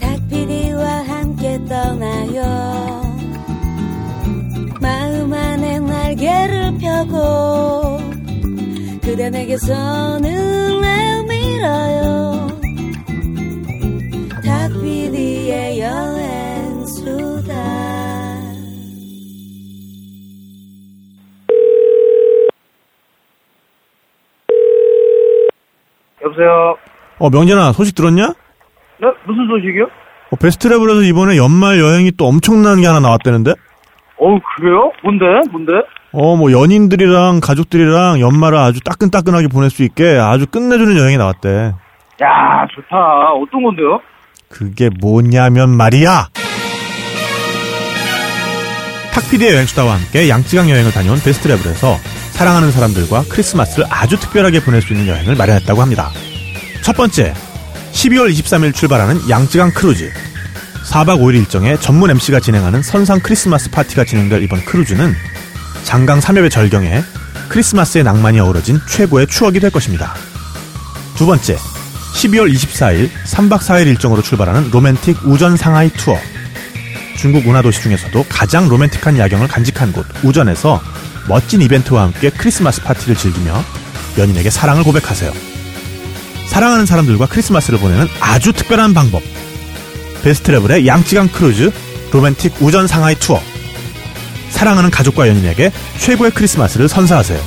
닭피디와 함께 떠나요 마음 안에 날개를 펴고 그대 내게서 눈을 밀어요 닭피디의 여행수다 여보세요. 어, 명진아, 소식 들었냐? 네? 무슨 소식이요? 어, 베스트랩을해서 이번에 연말 여행이 또 엄청난 게 하나 나왔다는데? 어 그래요? 뭔데? 뭔데? 어, 뭐, 연인들이랑 가족들이랑 연말을 아주 따끈따끈하게 보낼 수 있게 아주 끝내주는 여행이 나왔대. 야 좋다. 어떤 건데요? 그게 뭐냐면 말이야! 탁피디의 여행수다와 함께 양쯔강 여행을 다녀온 베스트랩을해서 사랑하는 사람들과 크리스마스를 아주 특별하게 보낼 수 있는 여행을 마련했다고 합니다. 첫 번째, 12월 23일 출발하는 양쯔강 크루즈. 4박 5일 일정에 전문 MC가 진행하는 선상 크리스마스 파티가 진행될 이번 크루즈는 장강 3협의 절경에 크리스마스의 낭만이 어우러진 최고의 추억이 될 것입니다. 두 번째, 12월 24일 3박 4일 일정으로 출발하는 로맨틱 우전 상하이 투어. 중국 운하도시 중에서도 가장 로맨틱한 야경을 간직한 곳 우전에서 멋진 이벤트와 함께 크리스마스 파티를 즐기며 연인에게 사랑을 고백하세요. 사랑하는 사람들과 크리스마스를 보내는 아주 특별한 방법. 베스트레블의 양쯔강 크루즈 로맨틱 우전 상하이 투어. 사랑하는 가족과 연인에게 최고의 크리스마스를 선사하세요.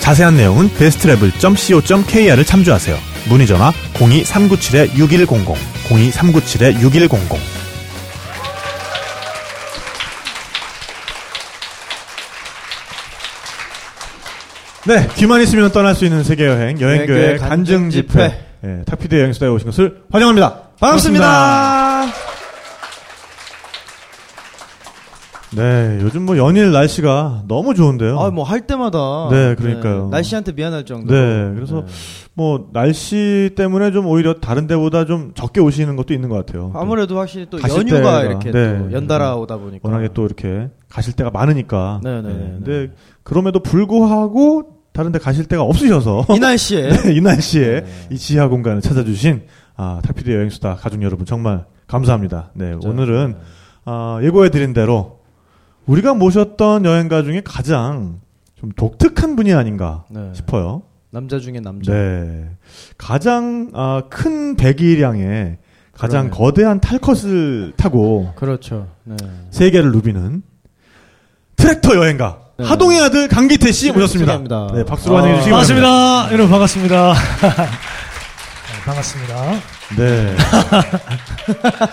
자세한 내용은 베스트레블.co.kr을 참조하세요. 문의 전화 02397-6100 02397-6100 네, 귀만 있으면 떠날 수 있는 세계 여행 여행 교회 여행교회 간증 간증 집회. 예, 탁피디 여행 수다에 오신 것을 환영합니다. 반갑습니다. 네, 요즘 뭐 연일 날씨가 너무 좋은데요. 아, 뭐 할 때마다. 네, 그러니까요. 날씨한테 미안할 정도. 네, 그래서 뭐 날씨 때문에 좀 오히려 다른 데보다 좀 적게 오시는 것도 있는 것 같아요. 아무래도 확실히 또 연휴가 때가, 이렇게 네. 또 연달아 오다 보니까. 워낙에 또 이렇게 가실 때가 많으니까. 네, 네, 네, 근데 그럼에도 불구하고 다른 데 가실 데가 없으셔서 이 날씨에 네, 이 날씨에 네. 이 지하 공간을 찾아주신 아, 탁피디 여행수다 가족 여러분 정말 감사합니다. 네, 오늘은 아, 예고해드린 대로 우리가 모셨던 여행가 중에 가장 좀 독특한 분이 아닌가 네. 싶어요. 남자 중에 남자. 네, 가장 아, 큰 배기량의 가장 그러네요. 거대한 탈컷을 타고 그렇죠. 네. 세계를 누비는 트랙터 여행가 네. 하동의 아들 강기태 씨 모셨습니다. 소개합니다. 네, 박수로 환영해 아, 주시기 바랍니다. 반갑습니다. 여러분 반갑습니다. 네, 반갑습니다. 네.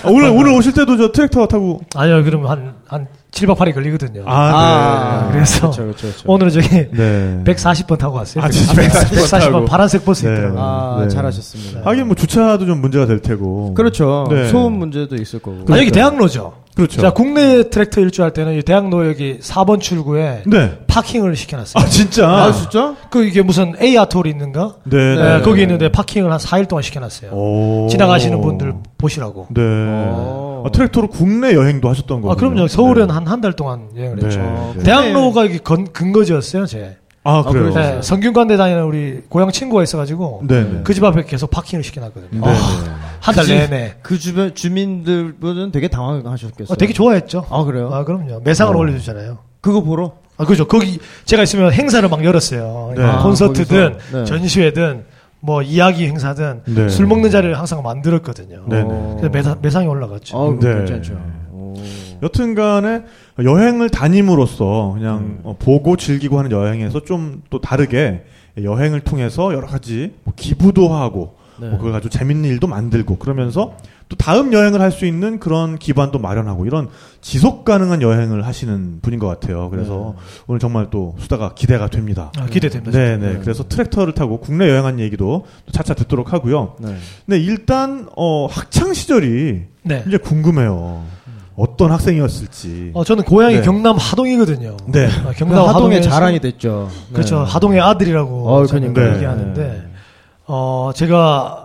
아, 오늘 오늘 오실 때도 저 트랙터 타고 아니요, 그럼 한, 한 7박 8일 걸리거든요. 아, 네. 그래서 그렇죠, 그렇죠, 그렇죠. 오늘은 저기 네. 140번 타고 왔어요. 아, 진짜 140번 타고. 파란색 버스 네. 있더라고요. 아, 네. 잘하셨습니다. 하긴 뭐 주차도 좀 문제가 될 테고. 그렇죠. 네. 소음 문제도 있을 거고. 아, 여기 대학로죠. 그렇죠. 자, 국내 트랙터 일주할 때는 이 대학로 여기 4번 출구에 네. 파킹을 시켜놨어요. 아 진짜. 아, 진짜? 그 이게 무슨 A 아톨이 있는가? 네. 네, 거기 있는데 파킹을 한 4일 동안 시켜놨어요. 오. 지나가시는 분들 보시라고. 네. 오. 아, 트랙터로 국내 여행도 하셨던 거예요. 아, 그럼요. 서울은 한한 달 동안 여행을 네. 했죠. 네. 대학로가 여기 건, 근거지였어요, 제. 아 그래요. 그러죠. 네, 성균관대 다니는 우리 고향 친구가 있어가지고 네. 네. 그집 앞에 계속 파킹을 시켜놨거든요. 네. 네. 한달그 집- 내내. 그 주변 주민들분은 되게 당황하셨겠어요. 어, 되게 좋아했죠. 아, 그래요? 아, 그럼요. 매상을 어. 올려주잖아요. 그거 보러? 아, 그죠. 거기 제가 있으면 행사를 막 열었어요. 네. 아, 콘서트든? 네. 전시회든 뭐 이야기 행사든 네. 술 먹는 자리를 항상 만들었거든요. 네. 어. 그래서 매상, 매상이 올라갔죠. 아, 네. 괜찮죠. 오. 여튼간에 여행을 다님으로써 그냥 음. 어, 보고 즐기고 하는 여행에서 좀 또 다르게 여행을 통해서 여러 가지 뭐 기부도 하고 네. 뭐 그걸 가지고 재밌는 일도 만들고 그러면서 또 다음 여행을 할 수 있는 그런 기반도 마련하고 이런 지속 가능한 여행을 하시는 분인 것 같아요. 그래서 오늘 정말 또 수다가 기대가 됩니다. 아, 기대됩니다. 네, 진짜. 네. 그래서 트랙터를 타고 국내 여행한 얘기도 또 차차 듣도록 하고요. 네. 네, 일단 어 학창 시절이 네. 이제 궁금해요. 어떤 학생이었을지. 어, 저는 고향이 네. 경남 하동이거든요. 네. 아, 그 경남 하동의 자랑이 됐죠. 그렇죠. 네. 하동의 아들이라고 어, 저는 그러니까요. 얘기하는데, 네. 어, 제가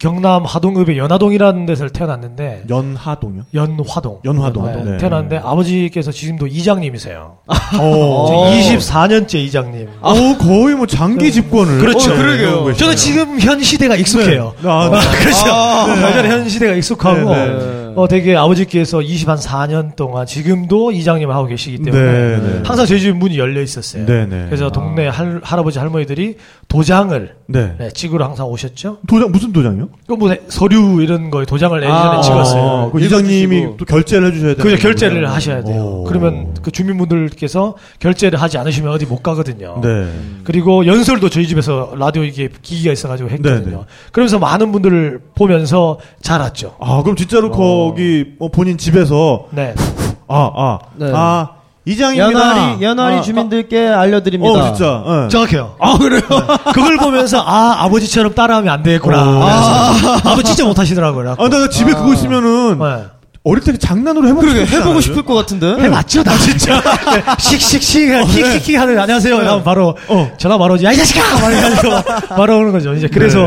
경남 하동읍의 연화동이라는 데서 태어났는데 연하동이요? 연화동. 연화동. 네, 네. 태어났는데 아버지께서 지금도 이장님이세요. 어. 24년째 이장님. 어, 거의 뭐 장기 집권을. 그렇죠. 어, 그러게요. 저는 지금 현 시대가 익숙해요. 네. 아, 네. 그렇죠. 여전히 현 시대가 익숙하고 네, 네. 어, 되게 아버지께서 24년 동안 지금도 이장님을 하고 계시기 때문에 네, 네. 항상 저희 집 문이 열려 있었어요. 네, 네. 그래서 동네 할, 할아버지 할머니들이 도장을 네. 네, 찍으러 항상 오셨죠. 도장, 무슨 도장이요? 그뭐 서류 이런 거에 도장을 예전에 아, 찍었어요. 그 이장님이. 또 결제를 해주셔야 돼요. 그죠 결제를 하셔야 돼요. 오. 그러면 그 주민분들께서 결제를 하지 않으시면 어디 못 가거든요. 네. 그리고 연설도 저희 집에서 라디오 이게 기기가 있어가지고 했거든요. 네, 네. 그러면서 많은 분들을 보면서 자랐죠. 아, 그럼 진짜로 거기 뭐 본인 집에서 네. 아, 아, 네. 아, 이장입니다. 연화리 연화리 아, 주민들께 알려드립니다. 어, 진짜. 예. 정확해요. 아 그래요? 그걸 보면서 아 아버지처럼 따라하면 안 되겠구나. 아, 아 버지 진짜 못하시더라고요. 아, 나 집에 그거 있으면은 네. 어릴 때 장난으로 해보고 그러게 싶지 해보고? 싶을 것 같은데. 해봤죠, 나 진짜. 네, 씩씩씩, 킥킥킥 하는, 안녕하세요. 하면 바로, 어. 전화 바로 오지, 야, 이 자식아! 바로 오는 거죠. 이제 그래서,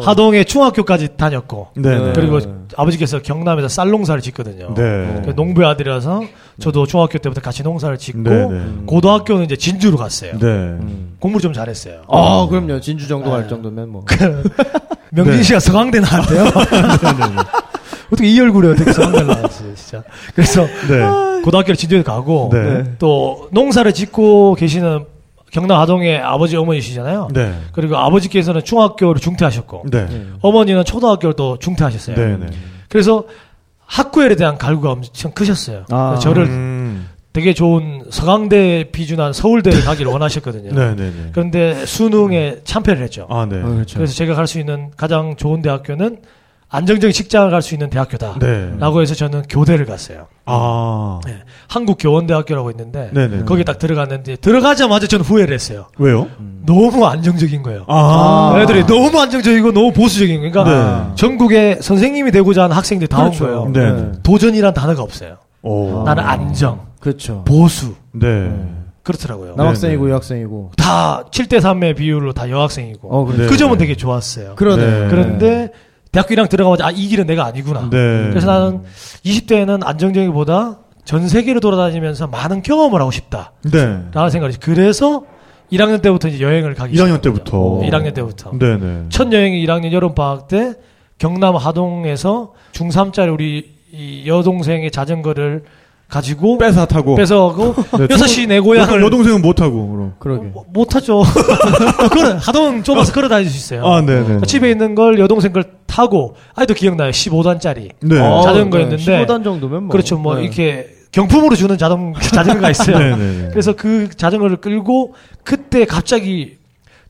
네. 하동에 중학교까지 다녔고, 네, 네. 그리고 아버지께서 경남에서 쌀 농사를 짓거든요. 네. 그 농부의 아들이라서, 저도 중학교 때부터 같이 농사를 짓고, 네, 네. 고등학교는 이제 진주로 갔어요. 네. 공부를 좀 잘했어요. 아 그럼요. 진주 정도 네. 갈 정도면 뭐. 명진 네. 씨가 서강대 나왔대요. 어떻게 이 얼굴에 어떻게 서강대 나왔지, 진짜. 그래서, 네. 고등학교를 진주에 가고, 네. 또 농사를 짓고 계시는 경남 하동의 아버지 어머니시잖아요. 네. 그리고 아버지께서는 중학교를 중퇴하셨고 네. 어머니는 초등학교를 또 중퇴하셨어요. 네. 네. 그래서 학구에 대한 갈구가 엄청 크셨어요. 아. 저를 음. 되게 좋은 서강대 비준한 서울대를 가기를 원하셨거든요. 네, 네, 네. 그런데 수능에 참패를 했죠. 아, 네. 아, 그렇죠. 그래서 제가 갈 수 있는 가장 좋은 대학교는 안정적인 직장을 갈 수 있는 대학교다. 네. 라고 해서 저는 교대를 갔어요. 아. 네. 한국교원대학교라고 있는데 네, 네. 거기 딱 들어갔는데 들어가자마자 저는 후회를 했어요. 왜요? 너무 안정적인 거예요. 아. 애들이 너무 안정적이고 너무 보수적인 거니까 네. 전국에 선생님이 되고자 하는 학생들이 다온 그렇죠. 거예요. 네. 네. 도전이란 단어가 없어요. 오. 나는 안정, 그렇죠. 보수 네. 그렇더라고요. 남학생이고 네, 네. 여학생이고. 다 7대 3의 비율로 다 여학생이고 어 그렇죠. 네. 그 점은 되게 좋았어요. 그러네. 네. 그런데 대학교 1학 들어가자마자 아, 이 길은 내가 아니구나. 네. 그래서 나는 20대에는 안정적이보다 전 세계를 돌아다니면서 많은 경험을 하고 싶다. 네. 라는 생각이. 그래서 1학년 때부터 이제 여행을 가기 1학년 시작했죠. 때부터. 1학년 때부터. 네, 네. 첫 여행이 1학년 여름 방학 때 경남 하동에서 중3짜리 우리 이 여동생의 자전거를 가지고 뺏어 타고. 뺏어가고 네, 6시 내 고향을 여동생은 못 타고. 그럼. 그러게. 뭐, 못하죠. 걸어, 하동 좁아서 걸어 다닐 수 있어요. 아, 네, 네. 집에 있는 걸 여동생 걸 타고 아직도 기억나요. 15단짜리. 네. 어, 자전거였는데. 15단 정도면 뭐. 그렇죠. 뭐 네. 이렇게 경품으로 주는 자동 자전거가 있어요. 네, 네, 네. 그래서 그 자전거를 끌고 그때 갑자기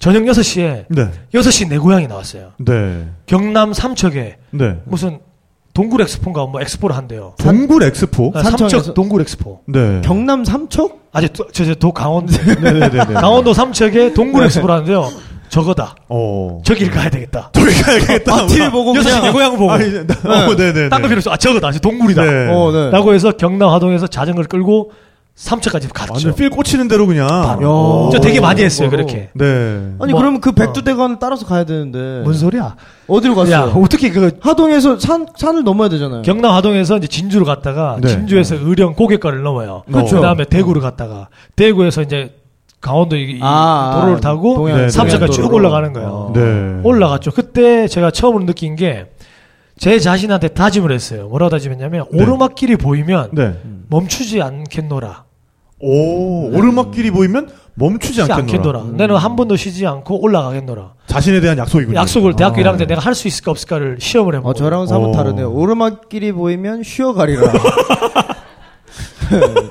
저녁 6시에 네. 6시 내 고향이 나왔어요. 네. 경남 삼척에 네. 무슨 동굴 엑스포인가 뭐 엑스포를 한대요. 동굴 엑스포? 아, 삼척 동굴 엑스포. 네. 경남 삼척? 아직 저저 강원도 네네네. 강원도 삼척에 동굴 엑스포를 하는데요. 저거다. 어. 저기를 가야 되겠다. 저기 가야겠다. 아, TV 보고 6시 내 그냥. 고향 보고. 아, 이제 나- 어, 네네. 딴거 필요 없어. 아 저거다. 저 동굴이다. 네. 어, 네. 라고 해서 경남 하동에서 자전거를 끌고 삼척까지 갔죠. 완전 feel 꽂히는 대로 그냥. 야. 저 되게 많이 했어요. 그렇게. 네. 아니 뭐- 그러면 그 백두대간을 따라서 가야 되는데. 뭔 소리야? 어디로 갔어요? 야 어떻게 그 하동에서 산 산을 넘어야 되잖아요. 경남 하동에서 이제 진주로 갔다가 네. 진주에서 의령 고객과를 넘어요. 그렇죠. 그 다음에 대구로 갔다가 대구에서 이제 강원도 이, 이 아, 도로를 아, 타고 네, 동해안 삼척까지 쭉 도로로. 올라가는 거예요. 네. 올라갔죠. 그때 제가 처음으로 느낀 게 제 자신한테 다짐을 했어요. 뭐라고 다짐했냐면 네. 오르막길이 보이면 네. 멈추지 않겠노라. 오, 오르막길이 보이면 멈추지 쉬지 않겠노라. 않겠노라. 나는 한 번도 쉬지 않고 올라가겠노라. 자신에 대한 약속이군요. 약속을 대학교 아. 1학년 때 내가 할 수 있을까 없을까를 시험을 해보고 어, 저랑은 사뭇 어. 다르네요. 오르막길이 보이면 쉬어가리라.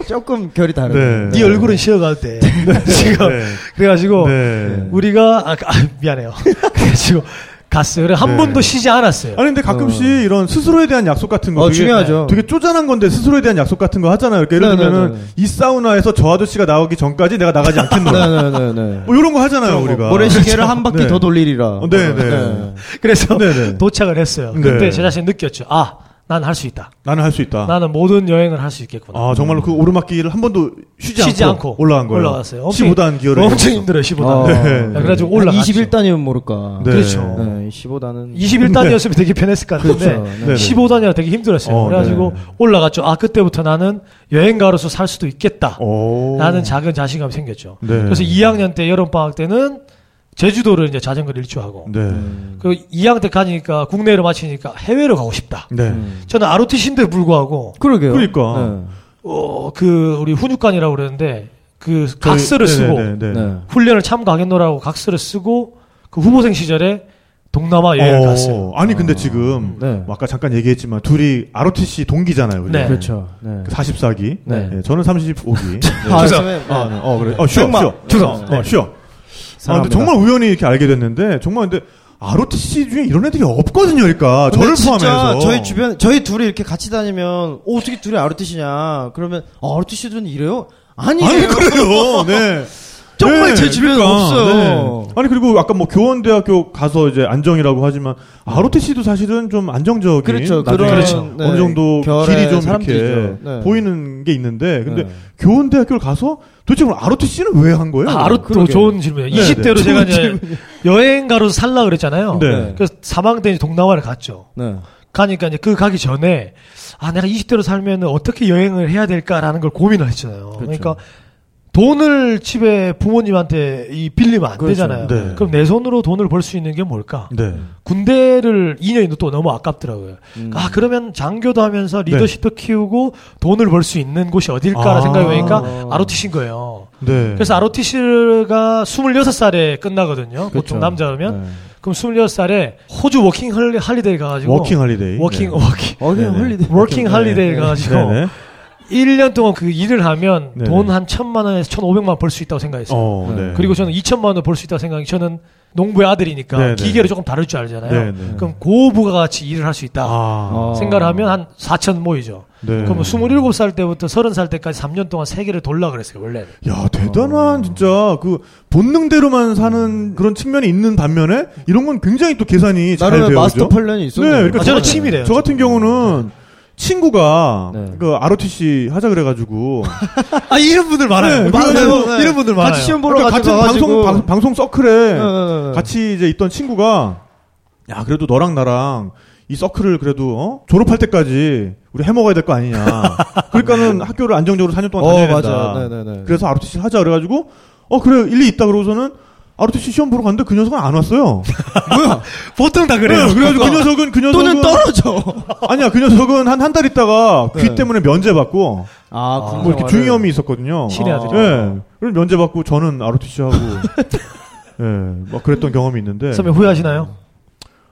조금 결이 다르네. 네 얼굴은 쉬어갈 때 지금 네. 그래가지고 네. 우리가 아, 아, 미안해요. 그래가지고 갔어요. 한 네. 번도 쉬지 않았어요. 아니 근데 가끔씩 이런 스스로에 대한 약속 같은 거 어, 되게, 중요하죠. 되게 쪼잔한 건데 스스로에 대한 약속 같은 거 하잖아요. 그러니까 예를 네, 네, 들면은 네, 네. 이 사우나에서 저 아저씨가 나오기 전까지 내가 나가지 않겠노라. 네네네. 뭐 이런 거 하잖아요, 우리가. 모래시계를 한 바퀴 네. 더 돌리리라. 어, 네, 네. 그래서 네네. 도착을 했어요. 네. 그때 제 자신 느꼈죠. 아 난 할 수 있다. 나는 할 수 있다. 나는 모든 여행을 할 수 있겠구나. 아, 정말로 그 오르막길을 한 번도 쉬지, 쉬지 않고, 않고 올라간 거예요. 올라갔어요. 엄청- 15단 기어를. 엄청 힘들어요, 15단. 어, 네. 그래가지고 한 올라갔죠. 21단이면 모를까. 네. 그렇죠. 네, 15단은 21단이었으면 되게 편했을 것 같은데 그렇죠. 네. 네. 15단이라 되게 힘들었어요. 어, 그래가지고 네. 올라갔죠. 아 그때부터 나는 여행가로서 살 수도 있겠다. 오. 라는 작은 자신감이 생겼죠. 네. 그래서 2학년 때 여름 방학 때는 제주도를 이제 자전거를 일주하고 네. 그 2학년 때 가니까 국내로 마치니까 해외로 가고 싶다. 네. 음. 저는 ROTC인데 불구하고 그러게요. 그러니까. 네. 어, 그 우리 훈육관이라고 그러는데 그 저희- 각서를 네, 쓰고 네, 네, 네. 네. 훈련을 참가하겠노라고 각서를 쓰고 그 후보생 시절에 동남아 여행을 어, 갔어요. 아니 근데 지금 네. 뭐 아까 잠깐 얘기했지만 둘이 ROTC 동기잖아요. 그죠? 네. 그렇죠. 네. 44기. 네. 저는 35기. 아, 네. 아, 네. 어, 그래. 어, 쉬어. 쉬어. 어, 네. 쉬어. 아, 근데. 정말 우연히 이렇게 알게 됐는데, 정말 근데, ROTC 중에 이런 애들이 없거든요, 그러니까. 저를 진짜 포함해서. 저희 주변 저희 둘이 이렇게 같이 다니면 어, 어떻게 둘이 ROTC냐 그러면 아, ROTC들은 이래요? 아니에요. 아니, 그래요. 네. 정말 제 주변에 없어요. 아니, 그리고 아까 뭐 교원대학교 가서 이제 안정이라고 하지만, ROTC도 사실은 좀 안정적인. 그렇죠. 그런, 그렇죠. 네, 어느 정도 길이 좀 이렇게 사람들이죠. 네. 보이는 게 있는데, 근데 네. 교원대학교를 가서 도대체 그럼 ROTC는 왜 한 거예요? 아, 아로또 그러게요. 좋은 질문이에요. 네, 20대로 네. 제가 좋은 이제 여행가로 살라 그랬잖아요. 네. 그래서 3학년 때 동남아를 갔죠. 네. 가니까 이제 그 가기 전에 아 내가 20대로 살면 어떻게 여행을 해야 될까라는 걸 고민을 했잖아요. 그렇죠. 그러니까 돈을 집에 부모님한테 이 빌리면 안 그렇죠. 되잖아요. 네. 그럼 내 손으로 돈을 벌 수 있는 게 뭘까? 네. 군대를 2년이 또 너무 아깝더라고요. 음. 아 그러면 장교도 하면서 리더십도 키우고 돈을 벌 수 있는 곳이 어딜까라 아. 생각해 보니까 ROTC인 거예요. 네. 그래서 ROTC가 26살에 끝나거든요. 그렇죠. 보통 남자면. 네. 그럼 26살에 호주 working holi, holiday 가가지고 working holiday. working 네. working 어. holiday. working 네. holiday 네. 가가지고 네네. 1년 동안 그 일을 하면 네네. 돈 한 천만 원에서 천오백만 원 벌 수 있다고 생각했어요. 어, 네. 네. 그리고 저는 2천만 원을 벌 수 있다고 생각해 저는 농부의 아들이니까 네네. 기계를 조금 다룰 줄 알잖아요. 네네. 그럼 고부가 같이 일을 할 수 있다. 아. 어. 생각을 하면 한 4천 모이죠. 네. 그럼 27살 때부터 30살 때까지 3년 동안 세계를 돌라 그랬어요, 원래는. 야, 대단한, 진짜, 그, 본능대로만 사는 그런 측면이 있는 반면에, 이런 건 굉장히 또 계산이 잘 나름의. 마스터? 플랜이 네, 있었네요. 그러니까 아, 저는 저- 취미래요. 저 같은 경우는, 친구가, 네. 그, ROTC 하자 그래가지고, 아, 이런 분들 많아요. 네, 많아요. 네. 이런 분들 많아요. 같이 시험 보러 그러니까 같이 같은 가가지고. 방송, 방, 방송 서클에, 네, 네, 네. 같이 이제 있던 친구가, 야, 그래도 너랑 나랑, 이 서클을 그래도, 어? 졸업할 때까지, 우리 해먹어야 될 거 아니냐. 그러니까는 학교를 안정적으로 4년 동안 어, 다녀야 된다. 네, 네. 그래서 ROTC 하자 그래가지고 어 그래 일리 있다 그러고서는 ROTC 시험 보러 갔는데 그 녀석은 안 왔어요. 뭐야? 보통 다 그래요. 네, 그래가지고 그 녀석은 그 녀석은 또는 떨어져. 아니야 그 녀석은 한 한 달 있다가 귀 네. 때문에 면제 받고 아, 뭐 이렇게 중이염이 있었거든요. 아. 아들이. 예. 그럼 면제 받고 저는 ROTC 하고 예, 막 그랬던 경험이 있는데 선배 후회하시나요?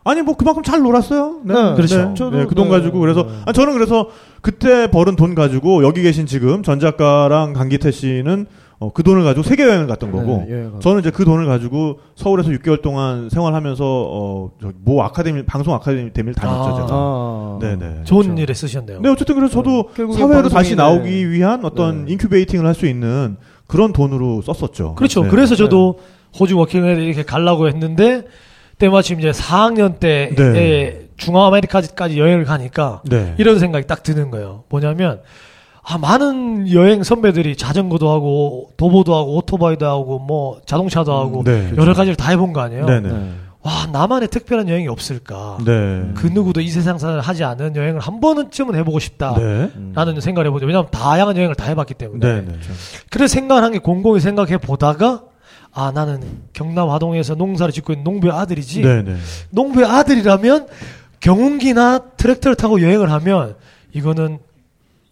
아니 뭐 그만큼 잘 놀았어요. 네, 네, 그렇죠. 저도 그돈 네, 가지고 그래서 네. 아, 저는 그래서 그때 벌은 돈 가지고 여기 계신 지금 전 작가랑 강기태 씨는 어, 그 돈을 가지고 세계 여행을 갔던 거고 네, 여행 가고. 저는 이제 그 돈을 가지고 서울에서 6개월 동안 생활하면서 어, 모 아카데미 방송 아카데미를 다녔죠 아. 제가. 아. 네네. 좋은 그렇죠. 일에 쓰셨네요. 네 어쨌든 그래서 저도 결국엔 사회로 다시 나오기 위한 어떤 네. incubating을 할 수 있는 그런 돈으로 썼었죠. 그렇죠. 네. 그래서 저도 호주 working을 이렇게 가려고 했는데 때마침 이제 4학년 때에 네. 중앙아메리카까지 여행을 가니까 네. 이런 생각이 딱 드는 거예요. 뭐냐면 아 많은 여행 선배들이 자전거도 하고 도보도 하고 오토바이도 하고 뭐 자동차도 하고 네. 여러 가지를 다 해본 거 아니에요. 네네. 네. 와 나만의 특별한 여행이 없을까? 네. 그 누구도 이 세상사를 하지 않은 여행을 한 번쯤은 해보고 싶다. 네. 음. 라는 생각을 해보죠. 왜냐하면 다양한 여행을 다 해봤기 때문에. 네. 네. 그래서 생각을 한게 공공이 생각해 보다가 아 나는 경남 화동에서 농사를 짓고 있는 농부의 아들이지. 네. 네. 농부의 아들이라면 경운기나 트랙터를 타고 여행을 하면 이거는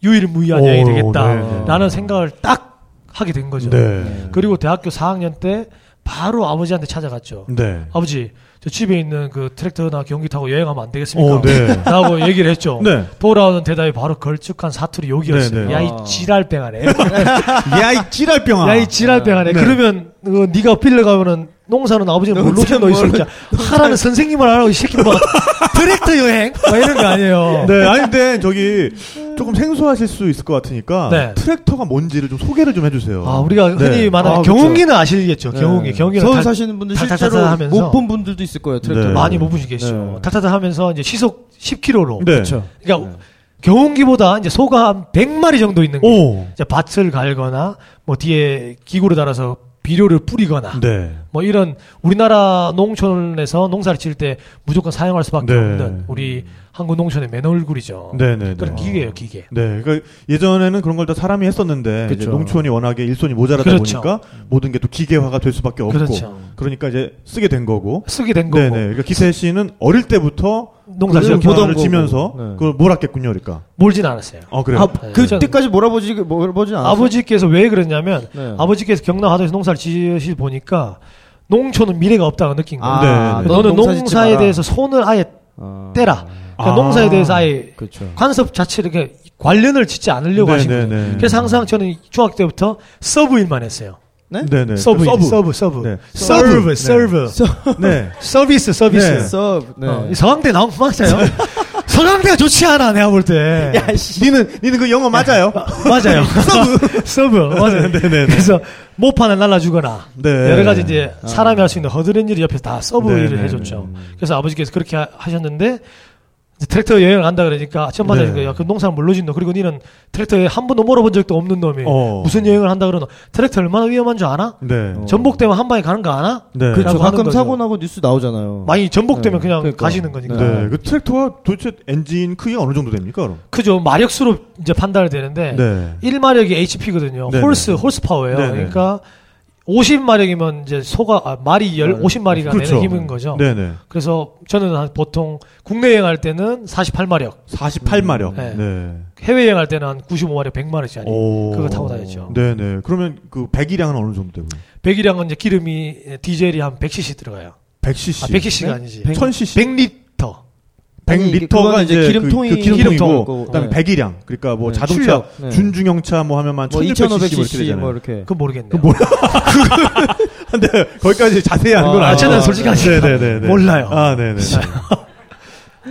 유일무이한 오, 여행이 네, 되겠다라는 네. 생각을 딱 하게 된 거죠. 네. 그리고 대학교 4학년 때 바로 아버지한테 찾아갔죠. 네. 아버지 저 집에 있는 그 트랙터나 경운기 타고 여행하면 안 되겠습니까? 어, 네. 라고 얘기를 했죠. 네. 돌아오는 대답이 바로 걸쭉한 사투리 욕이었어요. 네, 네. 야, 이 아. 지랄병하네. 야, 이 찌랄병아. 야, 이 지랄병하네. 네. 그러면 그 네가 빌려 가면은 농사는 아버지는 뭘로 농사는 너 있을 뭘로- 때 하라는 선생님을 하라고 이 새끼 뭐 트랙터 여행 뭐 이런 거 아니에요. 네, 아니 근데 저기 조금 생소하실 수 있을 것 같으니까 네. 트랙터가 뭔지를 좀 소개를 좀 해주세요. 아 우리가 흔히 네. 말하는 아, 경운기는 아시겠죠. 네. 경운기, 경운기는 서울 달- 사시는 분들 실제로 하면서. 못본 분들도 있을 거예요. 트랙터. 네. 많이 못 보시 계시죠. 네. 하면서 이제 시속 10km로. 네. 그렇죠. 그러니까 경운기보다 이제 소가 한 100마리 정도 있는 게 오. 이제 밭을 갈거나 뭐 뒤에 기구를 달아서 비료를 뿌리거나 네. 뭐 이런 우리나라 농촌에서 농사를 지을 때 무조건 사용할 수밖에 네. 없는 우리 한국 농촌의 맨 얼굴이죠. 네네. 그런 기계예요, 기계. 네, 그러니까 예전에는 그런 걸 다 사람이 했었는데 그쵸. 농촌이 워낙에 일손이 모자라다 그렇죠. 보니까 모든 게 또 기계화가 될 수밖에 없고 그렇죠. 러니까 이제 쓰게 된 거고. 쓰게 된 거고. 네네. 그러니까 기세 씨는 어릴 때부터 농사 그 지었고 모던을 거고. 지면서 네. 그걸 몰았겠군요, 그러니까. 몰진 않았어요. 어 그래요. 아, 네. 그때까지 몰아보지 몰아보진 않았어요. 아버지께서 왜 그랬냐면 네. 아버지께서 경남 하동에서 농사를 지으시 보니까 농촌은 미래가 없다고 느낀 거예요. 아, 네, 네. 너는 농사 농사에. 대해서 손을 아예 아. 떼라. 그러니까 아. 농사에 대해서 아예 그렇죠. 관습 자체를 이렇게 관련을 짓지 않으려고 하신 거예요. 네네네. 그래서 항상 저는 중학교 때부터 sub 일만 했어요. 네? 네네. sub, 일, sub. sub, sub, 네. sub, sub. sub, 네. 서비스, 서비스. 네. sub. 네. 어, 이 서강대 나온 거 맞아요? 서강대가 좋지 않아, 내가 볼 때. 야, 씨. 니는 니는 그 영어 맞아요? 맞아요. sub. sub. 맞아요. 네네네. 그래서 모판을 날라주거나 네. 여러 가지 이제 사람이 할 수 있는 허드렛 일을 옆에서 다 sub 네네네. 일을 해줬죠. 그래서 아버지께서 그렇게 하- 하셨는데 트랙터 여행을 간다 그러니까 처음 받아서 네. 그 농사를 몰라진 너 그리고 니는 트랙터에 한 번도 몰아본 적도 없는 놈이 어. 무슨 여행을 한다 그러노 트랙터 얼마나 위험한 줄 아나? 네. 어. 전복되면 한 방에 가는 거 아나? 네. 그렇죠. 가끔 거죠. 사고 나고 뉴스 나오잖아요. 많이 전복되면 네. 그냥 그러니까. 가시는 거니까. 네. 그 트랙터가 도대체 엔진 크기가 어느 정도 됩니까, 그럼? 그죠. 마력수로 이제 판단이 되는데 네. 1마력이 HP거든요. horse, horse power예요. 네네. 그러니까 50마력이면 이제 소가 아, 말이 열, 50마리가 그렇죠. 내는 힘인 거죠. 네네. 그래서 저는 한 보통 국내 여행할 때는 48마력, 48마력. 네. 네. 해외 여행할 때는 한 95마력, 100마력짜리 오. 그거 타고 다녔죠. 네네. 그러면 그 배기량은 어느 정도 되고요? 배기량은 이제 기름이 디젤이 한 100cc 들어가요. 100cc. 아, 100cc가 네? 아니지. 1000cc. 100리터. 아니, 이게 100리터가 그거는 이제 이제 기름통이- 그, 그 기름통이고 기름통. 그다음에 네. 배기량. 그러니까 뭐 네, 자동차 출력. 네. 준중형차 뭐 하면 한뭐 1600cc 뭐 이렇게 2500cc 되잖아요. 뭐 이렇게. 그건 모르겠네요. 근데 거기까지 자세한 건 아, 아니죠. 저는 솔직하게 네네네. 몰라요. 아, 네네.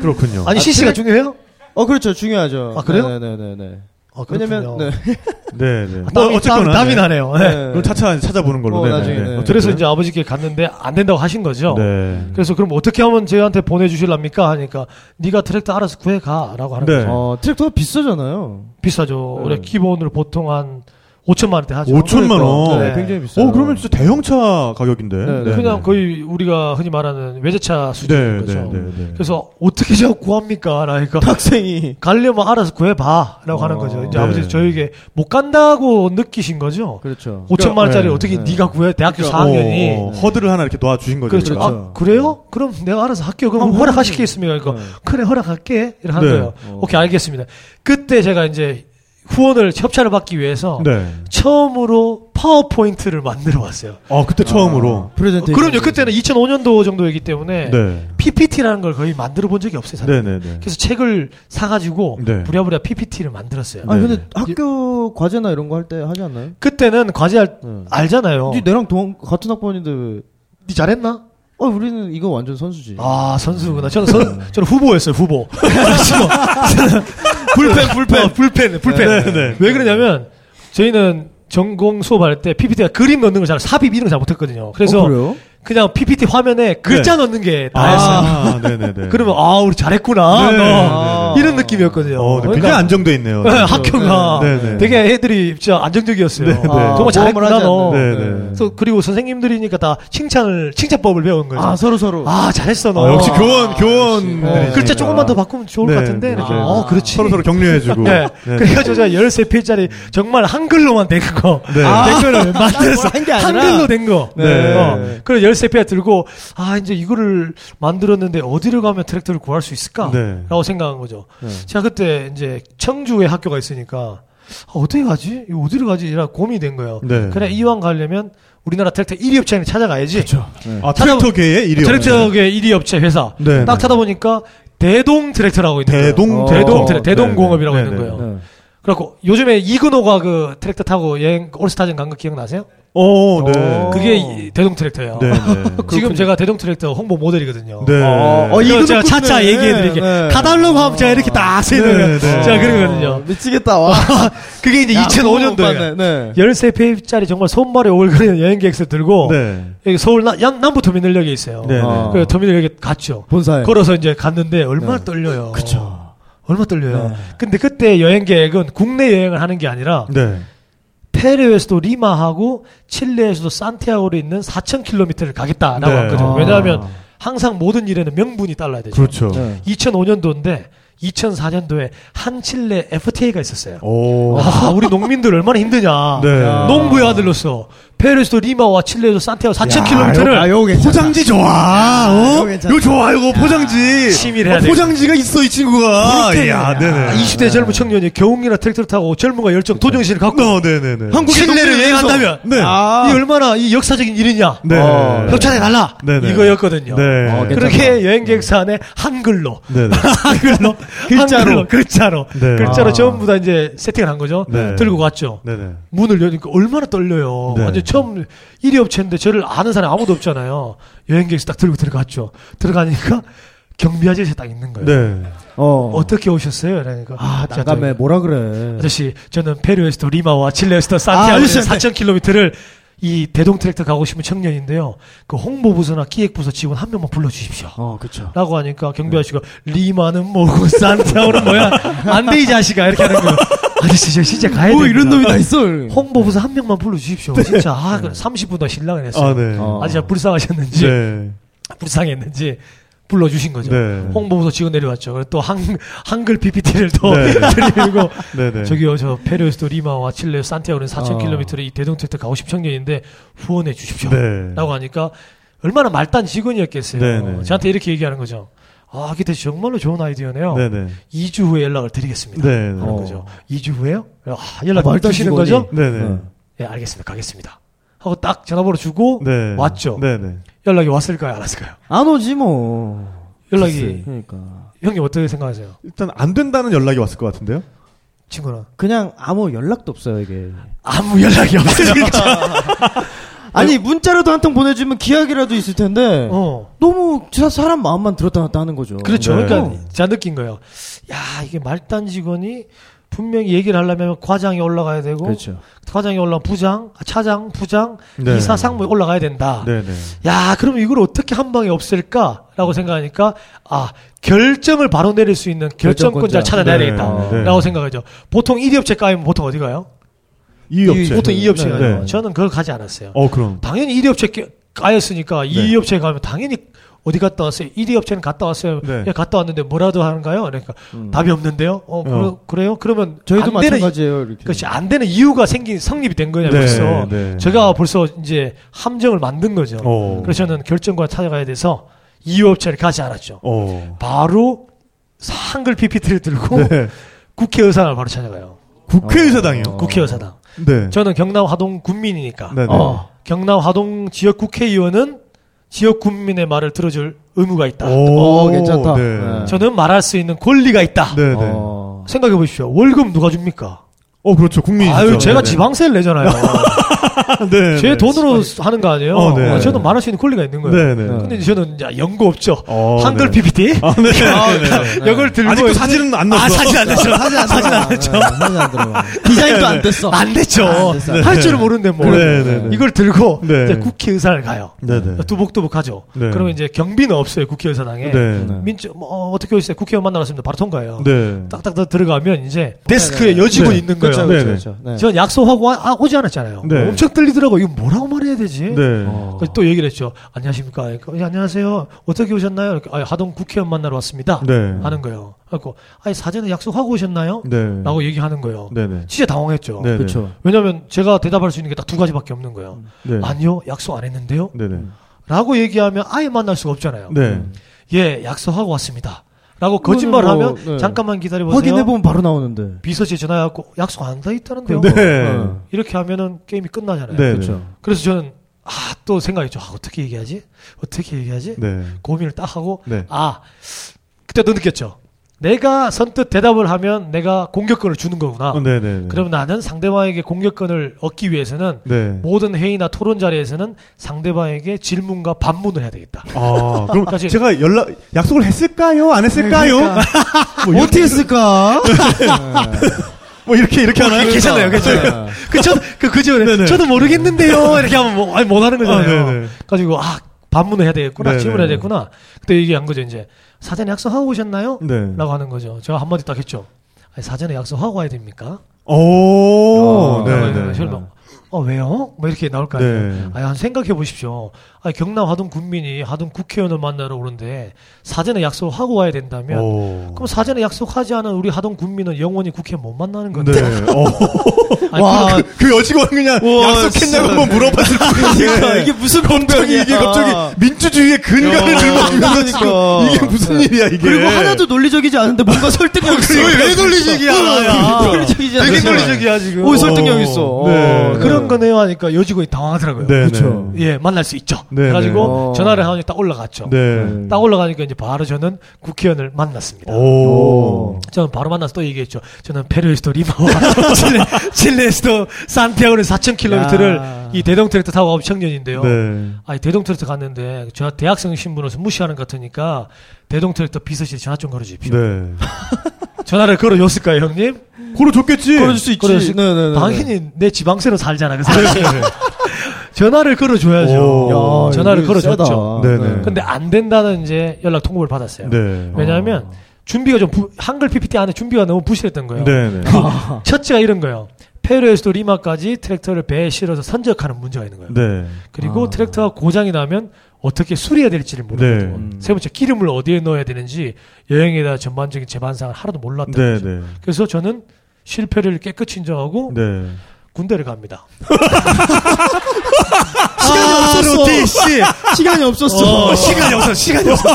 그렇군요. 아니 CC가 중요해요? 어 그렇죠 중요하죠. 아, 그래요? 네네네네. 아, 왜냐면 네. 네 네. 뭐 땀이, 어쨌거나 땀, 땀이 네. 나네요. 네. 네. 그럼 차차 찾아보는 걸로. 어, 네네. 나중에, 네. 그래서 이제 아버지께 갔는데 안 된다고 하신 거죠. 네. 그래서 그럼 어떻게 하면 저희한테 보내주실랍니까? 하니까 네가 트랙터 알아서 구해가라고 하는 네. 거죠. 어 트랙터가 비싸잖아요. 비싸죠. 네. 우리 기본으로 보통 한 5천만 원대 하죠. 5천만 원. 네, 네. 굉장히 비싸요. 어, 그러면 진짜 대형차 가격인데. 네, 네. 그냥 거의 우리가 흔히 말하는 외제차 수준인 네, 거죠. 네, 네, 네. 그래서 어떻게 저 구합니까? 라니까 학생이 가려면 알아서 구해봐라고 하는 어, 거죠. 이제 네. 아버지 저에게 못 간다고 느끼신 거죠. 그렇죠. 5천만 원짜리 네, 어떻게 네. 네가 구해? 대학교 그러니까, 4학년이. 어, 허들을 하나 이렇게 도와주신 거죠. 그렇죠. 그러니까. 아, 그래요? 그럼 내가 알아서 할게요. 그럼 허락하시겠습니까? 그러니까 네. 그래 허락할게. 이렇게 한 네. 거예요. 어. 오케이 알겠습니다. 그때 제가 이제 후원을 협찬을 받기 위해서 네. 처음으로 파워포인트를 만들어 왔어요. 어, 그때 처음으로. 프레젠테이션. 그럼요. 그때는 2005년도 정도이기 때문에 네. PPT라는 걸 거의 만들어 본 적이 없어요. 사실. 네네네. 그래서 책을 사가지고 네. 부랴부랴 PPT를 만들었어요. 아니 네, 근데 학교 과제나 이런 거 할 때 하지 않나요? 그때는 과제할 네. 알잖아요. 니 내랑 동 같은 학번인데 왜? 니 잘했나? 어 우리는 이거 완전 선수지. 아 선수구나. 저는 선, 저는 후보였어요. 후보. 저는 불펜 불펜 불펜 불펜. 네, 네. 왜 그러냐면 저희는 전공 수업할 때 PPT가 그림 넣는 걸 잘 삽입 이런 거잘 못했거든요. 그래서 어? 그냥 PPT 화면에 글자 넣는 게 다였어요. 아, 네네네. 그러면 아 우리 잘했구나. 네, 너. 네, 네. 이런 느낌이었거든요. 어, 네, 그러니까 굉장히 안정돼 있네요. 네, 학교가 네, 네. 되게 애들이 진짜 안정적이었어요. 네, 네. 정말 모험을 잘했구나 너. 네, 네. 그래서 그리고 선생님들이니까 다 칭찬을 칭찬법을 배운 거죠. 아 서로 서로. 아 잘했어 너. 아, 역시 교원, 교원. 어, 글자 조금만 더 바꾸면 좋을 네, 것 같은데 네. 네. 어 그렇지. 서로 서로 격려해주고. 네. 네. 그래가지고 제가 13페이지짜리 정말 한글로만 된 거. 네. 아. 댓글을 만들어서 한게 아니라? 한글로 된 거. 네. 어. 그래서 13페이지 들고 아 이제 이거를 만들었는데 어디를 가면 트랙터를 구할 수 있을까? 네. 라고 생각한 거죠. 네. 제가 그때 이제 청주에 학교가 있으니까 아, 어떻게 가지? 이거 어디를 가지? 이라 고민이 된 거예요. 네. 그래 이왕 가려면 우리나라 트랙터 1위 업체를 찾아가야지. 그렇죠. 아, 트랙터계의 일위 트랙터계 1위 업체 회사. 네. 딱 찾아보니까 대동 트랙터라고 있는 거예요. 대동 어. 대동 트랙터. 트랙 대동 공업이라고 네, 있는 네, 거예요. 네. 그래갖고 요즘에 이근호가 그 트랙터 타고 여행 올스타전 간 거 기억나세요? 어, 네. 어. 그게 이 대동 트랙터예요. 네, 네. 지금 제가 대동 트랙터 홍보 모델이거든요. 네. 어, 어, 이거 제가. 차차 얘기해드릴게요. 네. 가달라고 하면 제가 이렇게 딱 쓰는 네, 네. 제가 그러거든요. 미치겠다. 와. 그게 이제 야, 그거 못 2005년도에 봤네. 네. 13페이지짜리 정말 손발에 오글거리는 여행 계획을 들고 네. 여기 서울 나, 남, 남부 터미널역에 있어요. 네. 어. 그 터미널역에 갔죠. 본사에. 걸어서 이제 갔는데 얼마나 네. 떨려요. 그쵸. 얼마나 떨려요. 네. 근데 그때 여행 계획은 국내 여행을 하는 게 아니라 네. 페루 수도 리마하고 칠레 수도 산티아고로 있는 4,000km를 가겠다라고 네. 했거든요. 아. 왜냐하면 항상 모든 일에는 명분이 따라야 되죠. 그렇죠. 네. 2005년도인데 2004년도에 한칠레 FTA가 있었어요. 오. 아, 우리 농민들 얼마나 힘드냐. 네. 농부의 아들로서 페루 수도 리마와 칠레에서 산티아고 4,000km를 아, 요거 괜찮다. 포장지 좋아. 어? 이거 좋아. 이거 포장지. 치밀해야 어, 돼. 포장지가 있어 이 친구가. 이야, 네네. 20대 젊은 청년이 경운기나 트랙터를 타고 젊음과 열정, 도전정신을 갖고 어, 네네네. 한국의 칠레를 여행한다면 네. 아. 이 얼마나 이 역사적인 일이냐. 네. 어, 협찬해 달라. 네네. 이거였거든요. 네. 어. 그렇게 여행 계획서 안에 한글로 네네. 한글로 글자로. 글자로 네. 글자로 아. 전부 다 이제 세팅을 한 거죠. 네. 들고 갔죠. 네네. 문을 여니까 얼마나 떨려요. 네. 완전 처음 1위 업체인데 저를 아는 사람이 아무도 없잖아요. 여행객서 딱 들고 들어갔죠. 들어가니까 경비 아저씨 딱 있는 거예요. 네. 어. 어떻게 오셨어요? 그러니까 아, 나감에 뭐라 그래. 아저씨 저는 페루에서도 리마와 칠레에서도 산티아고 아, 아저씨한테. 4,000km를 이 대동 트랙터 가고 싶은 청년인데요. 그 홍보부서나 기획부서 직원 한 명만 불러주십시오. 어, 그쵸. 라고 하니까 경비 아저씨가 리마는 뭐고 산티아고는 뭐야? 안 돼 이 자식아 이렇게 하는 거예요. 아저씨 저 진짜 가야 뭐 됩니다. 이런 놈이 다 있어. 홍보부서 한 명만 불러주십시오. 진짜 아, 30분 더 신랑을 했어요. 아, 네. 어. 아저씨가 불쌍하셨는지 네. 불쌍했는지 불러주신 거죠. 네. 홍보부서 직원 내려왔죠. 그리고 또 한, 한글 PPT를 또 네. 드리고 네네. 저기요 저 페루에서도 리마와 칠레 산티아고는 4,000km를 어. 이 대동택터 가고 싶은 청년인데 후원해 주십시오. 네. 라고 하니까 얼마나 말단 직원이었겠어요. 네네. 저한테 이렇게 얘기하는 거죠. 아, 기태 정말로 좋은 아이디어네요. 네네. 2주 후에 연락을 드리겠습니다. 네. 하는 어. 거죠. 2주 후에요? 아, 연락 아, 말단 주시는 직원이. 거죠? 네네. 네. 예, 알겠습니다. 가겠습니다. 하고 딱 전화번호 주고 네. 왔죠. 네네. 연락이 왔을까요? 안 왔을까요? 안 오지 뭐. 연락이 그러니까. 형님 어떻게 생각하세요? 일단 안 된다는 연락이 왔을 것 같은데요? 친구는 그냥 아무 연락도 없어요 이게. 아무 연락이 없으니까. 아니 문자라도 한 통 보내주면 기약이라도 있을 텐데 어. 너무 사- 사람 마음만 들었다 놨다 하는 거죠. 그렇죠. 네. 그러니까 제가 느낀 거예요. 야, 이게 말단 직원이 분명히 얘기를 하려면 과장이 올라가야 되고 그렇죠. 과장이 올라면 부장, 아, 차장, 부장, 네. 이사, 상무에 올라가야 된다. 네 네. 야, 그럼 이걸 어떻게 한 방에 없앨까라고 생각하니까 아, 결정을 바로 내릴 수 있는 결정권자를 결정권자. 찾아내야 네. 되겠다라고 네. 생각하죠. 보통 1위 업체 까이면 보통 어디 가요? 이 업체. 보통 2위 업체 네. 가요. 네. 저는 그걸 가지 않았어요. 어, 그럼. 당연히 1위 업체 깨- 까였으니까 2위 업체에 가면 당연히 어디 갔다 왔어요? 1위 업체는 갔다 왔어요. 네. 예, 갔다 왔는데 뭐라도 하는가요? 그러니까 답이 없는데요. 어, 어. 그래, 요 그러면 저희도 안 마찬가지예요. 이렇게. 그렇지 안 되는 이유가 생긴 성립이 된 거냐 네, 벌써. 네. 제가 벌써 이제 함정을 만든 거죠. 어. 그래서 저는 결정권 찾아가야 돼서 2위 업체를 가지 않았죠. 어. 바로 한글 PPT를 들고 네. 국회의사당을 바로 찾아가요. 국회의사당이요. 어. 국회의사당. 네. 저는 경남 화동 군민이니까 네 네. 어, 경남 화동 지역 국회의원은 지역 국민의 말을 들어줄 의무가 있다. 어, 괜찮다. 네. 네. 저는 말할 수 있는 권리가 있다. 네네. 어. 생각해 보십시오. 월급 누가 줍니까? 어, 그렇죠. 국민이죠. 아유, 제가 네네. 지방세를 내잖아요. 네. 제 네. 돈으로 하는 거 아니에요. 어, 네. 어, 저는 말할 수 있는 권리가 있는 거예요. 네네. 네. 근데 저는 이제 연구 없죠. 어, 한글 네. PPT. 아, 네. 네. 네. 이걸 들고 아직도 사진은 안 넣었어. 아, 사진 안 됐어. 사진 안 사진 안 됐죠. 사진 안 들어가. 디자인도 안 됐어. 안 됐죠. 할 줄을 모르는데 뭐. 네, 네, 네. 이걸 들고 네. 이제 국회 의사를 가요. 네네. 두복두복 가죠. 네. 그러면 이제 경비는 없어요. 국회 의사당에. 네. 네. 민주 뭐 어, 어떻게 오셨어요? 국회의원 만나러 왔습니다. 바로 통과해요. 네. 딱딱 더 들어가면 이제 데스크에 네. 여직원이 네. 있는 거예요. 그렇죠, 네, 그렇죠, 그렇죠. 네. 전 약속하고 와- 아, 오지 않았잖아요. 네. 엄청 떨리더라고. 이거 뭐라고 말해야 되지? 네. 어. 또 얘기를 했죠. 안녕하십니까. 그러니까, 예, 안녕하세요. 어떻게 오셨나요? 이렇게, 아, 하동 국회의원 만나러 왔습니다. 네. 하는 거예요. 그래고 아니 사전에 약속하고 오셨나요? 네. 라고 얘기하는 거예요. 네네. 진짜 당황했죠. 네. 그렇죠. 왜냐면 제가 대답할 수 있는 게 딱 두 가지밖에 없는 거예요. 네. 아니요, 약속 안 했는데요. 네네. 라고 얘기하면 아예 만날 수가 없잖아요. 네. 예, 약속하고 왔습니다. 라고 거짓말을 그거는 하면 뭐, 네. 잠깐만 기다려보세요. 확인해 보면 바로 나오는데. 비서실에 전화해갖고 약속 안 돼 있다는데요. 네. 어. 이렇게 하면은 게임이 끝나잖아요. 네. 그렇죠. 그래서 저는 아, 또 생각했죠. 아, 어떻게 얘기하지? 어떻게 얘기하지? 네. 고민을 딱 하고 네. 아, 그때 도 느꼈죠. 내가 선뜻 대답을 하면 내가 공격권을 주는 거구나. 어, 네네. 그럼 나는 상대방에게 공격권을 얻기 위해서는 네. 모든 회의나 토론 자리에서는 상대방에게 질문과 반문을 해야 되겠다. 아, 그럼 사실- 제가 연락 약속을 했을까요? 안 했을까요? 뭐, 어떻게 했을까? 뭐 이렇게 이렇게 하나요? 괜찮아요, 괜찮아요. 그, 저, 그, 그죠. 네네. 저도 모르겠는데요. 이렇게 하면 뭐, 아니, 못 하는 아, 거잖아요. 네네. 가지고, 아, 반문을 해야 되겠구나. 네네. 질문을 해야 되겠구나. 그때 얘기한 거죠, 이제. 사전에 약속하고 오셨나요? 네. 라고 하는 거죠. 제가 한마디 딱 했죠. 아니, 사전에 약속하고 와야 됩니까? 오, 아, 네네. 네, 저는 뭐, 어, 왜요? 뭐 이렇게 나올 거 아니에요. 네. 아니, 한 생각해 보십시오. 아니, 경남 하동 군민이 하동 국회의원을 만나러 오는데 사전에 약속하고 와야 된다면 오. 그럼 사전에 약속하지 않은 우리 하동 군민은 영원히 국회 못 만나는 건데. 네. 어. 아니, 와, 그- 그 여직원 그냥 우와, 약속했냐고. 한번 물어봤을 뿐인데. 그러니까 이게 무슨 갑자기. 이게 갑자기 민주주의의 근간을 지금 그러니까. 이게 무슨 네. 일이야 이게. 그리고 하나도 논리적이지 않은데 뭔가 설득력 있어. 그게 왜 논리적이야? 야, 논리적이지 않아. 되게 논리적이야 지금. 오, 설득력 있어. 네. 어, 그런 거네요 하니까 여직원이 당황하더라고요. 네. 네. 예, 만날 수 있죠. 네, 그래가지고 네. 전화를 하니 딱 올라갔죠. 네. 딱 올라가니까 이제 바로 저는 국회의원을 만났습니다. 오. 저는 바로 만나서 또 얘기했죠. 저는 페루 수도 리마와 칠레, 칠레 수도 산티아고를 4,000km를 야. 이 대동 트랙터 타고 가본 청년인데요. 네. 아니 대동 트랙터 갔는데 저 대학생 신분으로서 무시하는 것 같으니까 대동 트랙터 비서실에 전화 좀 걸어주십시오. 네. 전화를 걸어줬을까요, 형님? 걸어줬겠지. 걸어줄 수 있지. 걸어줄- 네, 네, 네. 당연히 내 지방세로 살잖아, 그 사람이. 전화를 걸어줘야죠. 오. 야, 전화를 걸어줬죠. 네네. 근데 안 된다는 이제 연락 통보를 받았어요. 네. 왜냐하면 준비가 좀 부- 한글 PPT 안에 준비가 너무 부실했던 거예요. 네. 네. 첫째가 이런 거예요. 페루에서도 리마까지 트랙터를 배에 실어서 선적하는 문제가 있는 거예요. 네. 그리고 아. 트랙터가 고장이 나면 어떻게 수리해야 될지를 모르거든요. 네. 세 번째 기름을 어디에 넣어야 되는지 여행에 대한 전반적인 제반상을 하나도 몰랐다는 네. 거죠. 네. 그래서 저는 실패를 깨끗이 인정하고 네. 군대를 갑니다. 시간이 없었어. 시간이 없었어. 어, 시간이 없어, 시간이 없어.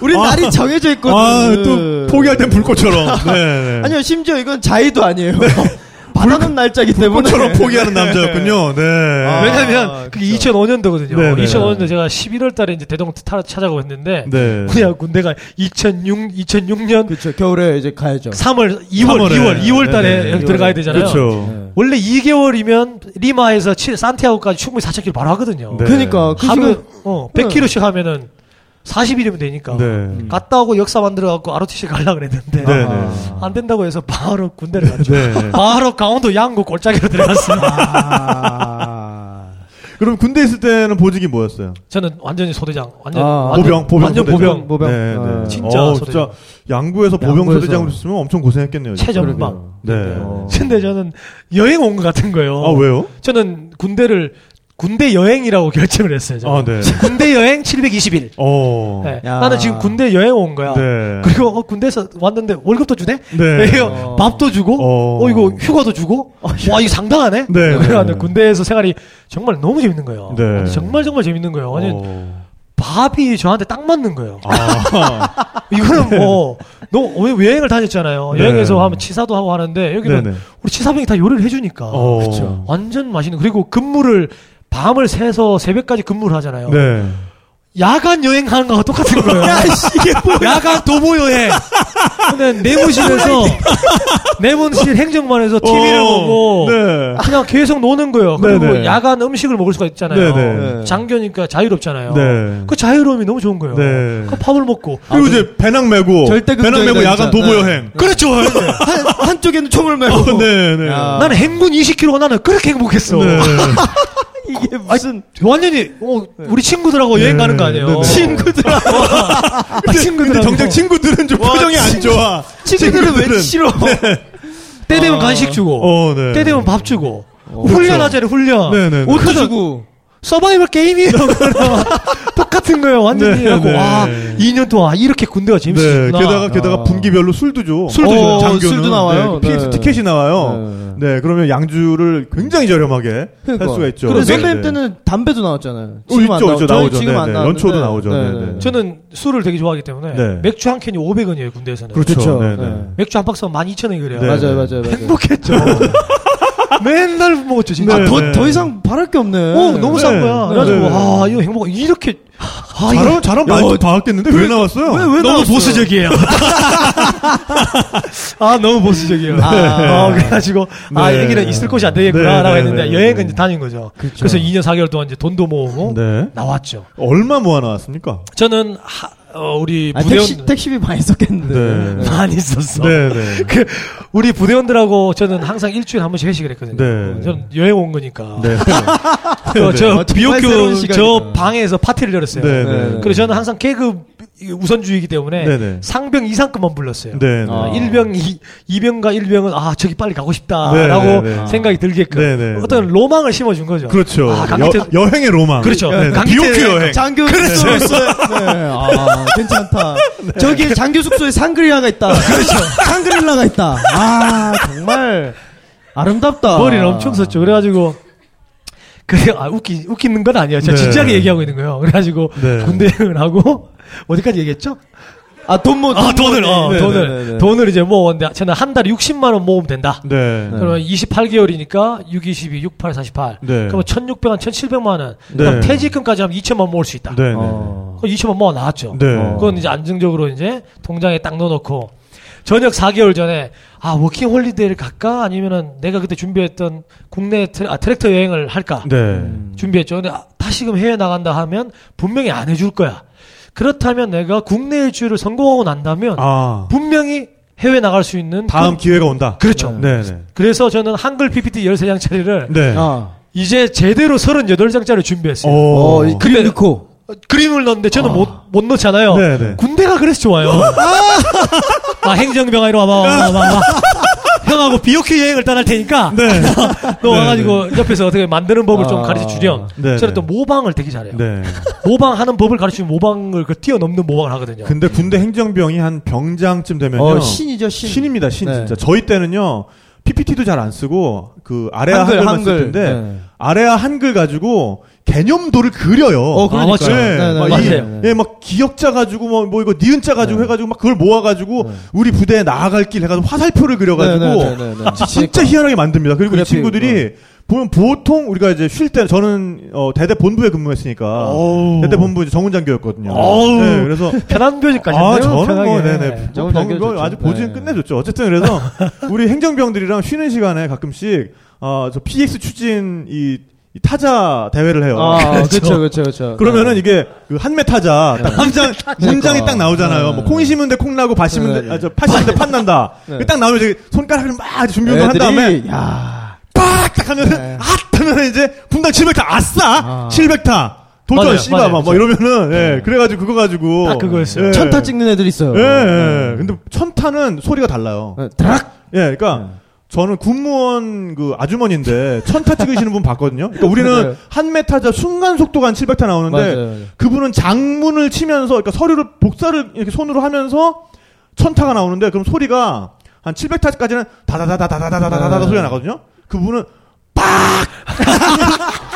우린 날이 정해져 있거든. 아, 또 포기할 땐 불꽃처럼. 네. 네. 아니요, 심지어 이건 자의도 아니에요. 받아놓은 날짜기 때문에. 불꽃처럼 포기하는 남자였군요. 네. 아, 왜냐면 그게 그쵸. 2005년도거든요. 네, 네. 2005년도 제가 11월 달에 이제 대동 타, 찾아가고 했는데 네. 그냥 군대가 2006 2006년 그쵸, 겨울에 이제 가야죠. 3월 2월 3월에. 2월 2월 달에 네, 네. 들어가야 되잖아요. 그렇죠. 네. 원래 2개월이면 리마에서 치- 산티아고까지 충분히 4,000km 바로 하거든요. 네. 그러니까, 그 하루 지금, 어, 100km씩 하면은 40일이면 되니까. 네. 갔다 오고 역사 만들어 갖고 ROTC 가려고 그랬는데 네, 네. 안 된다고 해서 바로 군대를 갔죠. 네. 바로 강원도 양구 골짜기로 들어갔어요. 아. 그럼 군대 있을 때는 보직이 뭐였어요? 저는 완전히 소대장, 완전 아, 완전, 보병, 보병, 완전 소대장? 보병, 보병. 네, 아. 네. 진짜 어, 소대장. 진짜 양구에서 보병 양구에서. 소대장으로 있으면 엄청 고생했겠네요. 최전방. 네. 어. 근데 저는 여행 온 것 같은 거예요. 아 왜요? 저는 군대를 군대 여행이라고 결정을 했어요. 저는. 아 네. 군대 여행 720일. 어. 네. 야. 나는 지금 군대 여행 온 거야. 네. 그리고 어, 군대에서 왔는데 월급도 주네? 네. 어. 밥도 주고, 어. 어. 이거 휴가도 주고, 와 이거 상당하네. 네. 그래가지고 군대에서 생활이 정말 너무 재밌는 거예요. 네. 정말 정말 재밌는 거예요. 완전 어. 밥이 저한테 딱 맞는 거예요. 아. 이거는 뭐, 너왜 여행을 다녔잖아요. 네. 여행에서 하면 치사도 하고 하는데 여기는 네네. 우리 치사병이 다 요리를 해주니까 어. 그쵸. 완전 맛있는. 그리고 근무를 밤을 새서 새벽까지 근무를 하잖아요. 네. 야간 여행하는 거와 똑같은 거예요. 야 간 도보 여행. 근데 내무실에서 내무실 행정반에서 TV를 어. 보고 네. 그냥 계속 노는 거예요. 그리고 네네. 야간 음식을 먹을 수가 있잖아요. 네네. 장교니까 자유롭잖아요. 네. 그 자유로움이 너무 좋은 거예요. 네. 그 밥을 먹고 그리고 이제 배낭 메고 절대 배낭 메고 야간. 도보 네. 여행. 그렇죠. 한, 한쪽에는 총을 메고. 어, 네, 네. 야. 나는 행군 20km가 나는 그렇게 행복했어. 네. 이게 무슨. 완전히 어, 우리 친구들하고 여행 가는 거 아니에요? 네, 네. 친구들하고 아, 친구들하고 정작 친구들은 좀 표정이 안 좋아. 친구들은 왜 싫어? 때 되면 간식 주고 어, 네. 때 되면 밥 주고 훈련하자래 훈련 네, 네, 네. 옷도 주고. 서바이벌 게임이에요. 똑같은 거예요. 완전히. 네, 네. 와 2년 동안 이렇게 군대가 네, 재밌었구나. 게다가 게다가 아. 분기별로 술도 줘. 술도 줘요. 장교는. 술도 나와요. 네, PS 네. 티켓이 나와요. 네. 그러면 양주를 굉장히 저렴하게 할 수가 있죠. 그래 네, 선배님 네. 때는 담배도 나왔잖아요. 어, 지금 안 있죠, 나오- 있죠, 나오죠. 지금 네, 안 네. 연초도 나오죠. 네, 네. 저는 술을 되게 좋아하기 때문에 네. 맥주 한 캔이 500원이에요 군대에서는. 그렇죠. 네, 네. 네. 맥주 한 박스가 12,000원이 그래요. 네. 맞아요, 맞아요, 맞아요. 행복했죠. 맨날 먹었죠 진짜. 아, 네, 더, 네. 더 이상 바랄 게 없네. 어 너무 싼 네. 거야. 네, 그래가지고. 와 이거 행복 이렇게 아 이거 잘하면 잘하면 많이 봐왔겠는데 왜 나왔어요? 왜, 왜 너무 나왔어요? 보수적이에요. 아 너무 보수적이에요. 아. 어, 그래가지고 아 네. 여기는 있을 곳이 안 되겠구나라고 했는데 네, 여행은 네. 이제 다닌 거죠. 그렇죠. 그래서 2년 4개월 동안 이제 돈도 모으고 네. 나왔죠. 얼마 모아 나왔습니까? 저는 하, 어, 우리 아, 부대원 택시, 택시비 많이 썼겠는데. 네. 많이 있었어. 네, 네. 그 우리 부대원들하고 저는 항상 일주일에 한 번씩 회식을 했거든요. 네. 저는 여행 온 거니까. 네. 그 저 어, 정말 새로운 비오큐 시간이다. 저 방에서 파티를 열었어요. 네, 네. 그래서 저는 항상 계급 우선주의이기 때문에 네, 네. 상병 이상급만 불렀어요. 네, 네. 아. 1병, 2, 병과 1병은 아 저기 빨리 가고 네, 싶다라고 네, 네. 생각이 들게끔 네, 네, 어떤 로망을 심어준 거죠. 그렇죠. 아, 강기태 여, 여행의 로망. 그렇죠. 비오큐 여행. 장교 그렇죠. 숙소에 네. 아, 괜찮다. 네. 저기 장교 숙소에 상그리라가 있다. 그렇죠. 상그릴라가 있다. 아, 정말 아름답다. 머리를 엄청 썼죠. 그래가지고 그래 아 웃기 웃기는 건 아니에요. 제가 네. 진지하게 얘기하고 있는 거예요. 그래가지고 네. 군대 여행을 하고 어디까지 얘기했죠? 아, 돈 모, 아 돈을 어, 네, 돈을 네, 네, 네. 돈을 이제 모았는데 저는 한 달에 60만 원 모으면 된다. 네. 그러면 28개월이니까 6, 22, 68, 48. 네. 그러면 1,600원, 1,700만 원. 네. 그럼 퇴직금까지 하면 2천만 모을 수 있다. 네, 네. 어. 그럼 2천만 모아 나왔죠. 네. 어. 그건 이제 안정적으로 이제 통장에 딱 넣어놓고 전역 4개월 전에 아 working holiday를 갈까 아니면은 내가 그때 준비했던 국내 트랙, 아, 트랙터 여행을 할까 네. 준비했죠. 근데 아, 다시금 해외 나간다 하면 분명히 안 해줄 거야. 그렇다면 내가 국내 일주를 성공하고 난다면 아, 분명히 해외 나갈 수 있는 다음 그- 기회가 온다. 그렇죠. 네, 네. 그래서 저는 한글 PPT 13장짜리를 네. 아. 이제 제대로 38장짜리 준비했어요. 오. 어, 이 그림 넣고. 어, 그림을 넣는데 저는 못, 못 넣잖아요. 네, 네. 군대가 그래서 좋아요. 아, 행정병 아, 이리 와봐, 와봐, 와봐. 형하고 비오큐 여행을 떠날 테니까. 네. 너 와가지고 옆에서 어떻게 만드는 법을 좀 아. 가르쳐 주렴. 네, 저는 네. 또 모방을 되게 잘해요. 네. 모방하는 법을 가르치면 모방을 그 뛰어넘는 모방을 하거든요. 근데 군대 행정병이 한 병장쯤 되면요. 어, 신이죠, 신. 신입니다, 신 네. 진짜. 저희 때는요. PPT도 잘 안 쓰고 그 아래아 한글, 한글, 만 한글. 네. 아래아 한글 가지고 개념도를 그려요. 어, 그러니까요. 맞죠. 네, 네, 네, 막 맞아요. 이- 네. 예, 막 기역자 가지고 뭐, 뭐 이거 니은자 가지고 네. 해가지고 막 그걸 모아가지고 네. 우리 부대에 나아갈 길 해가지고 화살표를 그려가지고 네, 네, 네, 네, 네. 지- 진짜 희한하게 만듭니다. 그리고 이 그래픽, 친구들이 보면 보통 우리가 이제 쉴 때 저는 어, 대대 본부에 근무했으니까 어우. 대대 본부 이제 정훈장교였거든요. 어우. 네, 그래서 편한 표지까지 아. 저는 편하게. 뭐, 네네. 정훈 병, 장교 뭐. 아주 보지는 네. 끝내줬죠. 어쨌든 그래서 우리 행정병들이랑 쉬는 시간에 가끔씩 어, 저 PX 추진 이, 이 타자 대회를 해요. 아, 그렇죠, 그렇죠, 그렇죠. 그러면은 이게 그 한매 타자 딱 문장 문장이 딱 나오잖아요. 네. 뭐 콩이 심은데 콩 나고 밭 심은데 네, 네. 아저 팥 심은데 팥 난다. 네. 그딱 나오면 이제 손가락을 막 준비 운동 한 다음에 야. 빡딱 하면은 네. 아 하면은 이제 분당 700타 아싸 아. 700타 도전 씨발 맞아요. 막뭐 이러면은 예 그래가지고 그거 가지고 딱 그거였어요. 예. 천타 찍는 애들 있어요. 예, 예. 근데 천타는 소리가 달라요. 네. 드락! 예, 그러니까 저는 군무원 그 아주머니인데 천타 찍으시는 분 봤거든요. 그러니까 우리는 네. 한 메 타자 순간 속도가 한 700타 나오는데 맞아요. 그분은 장문을 치면서 그러니까 서류를 복사를 이렇게 손으로 하면서 천타가 나오는데 그럼 소리가 한 700타까지는 다다다다다다다다다 네. 소리가 나거든요. 그분은 빡!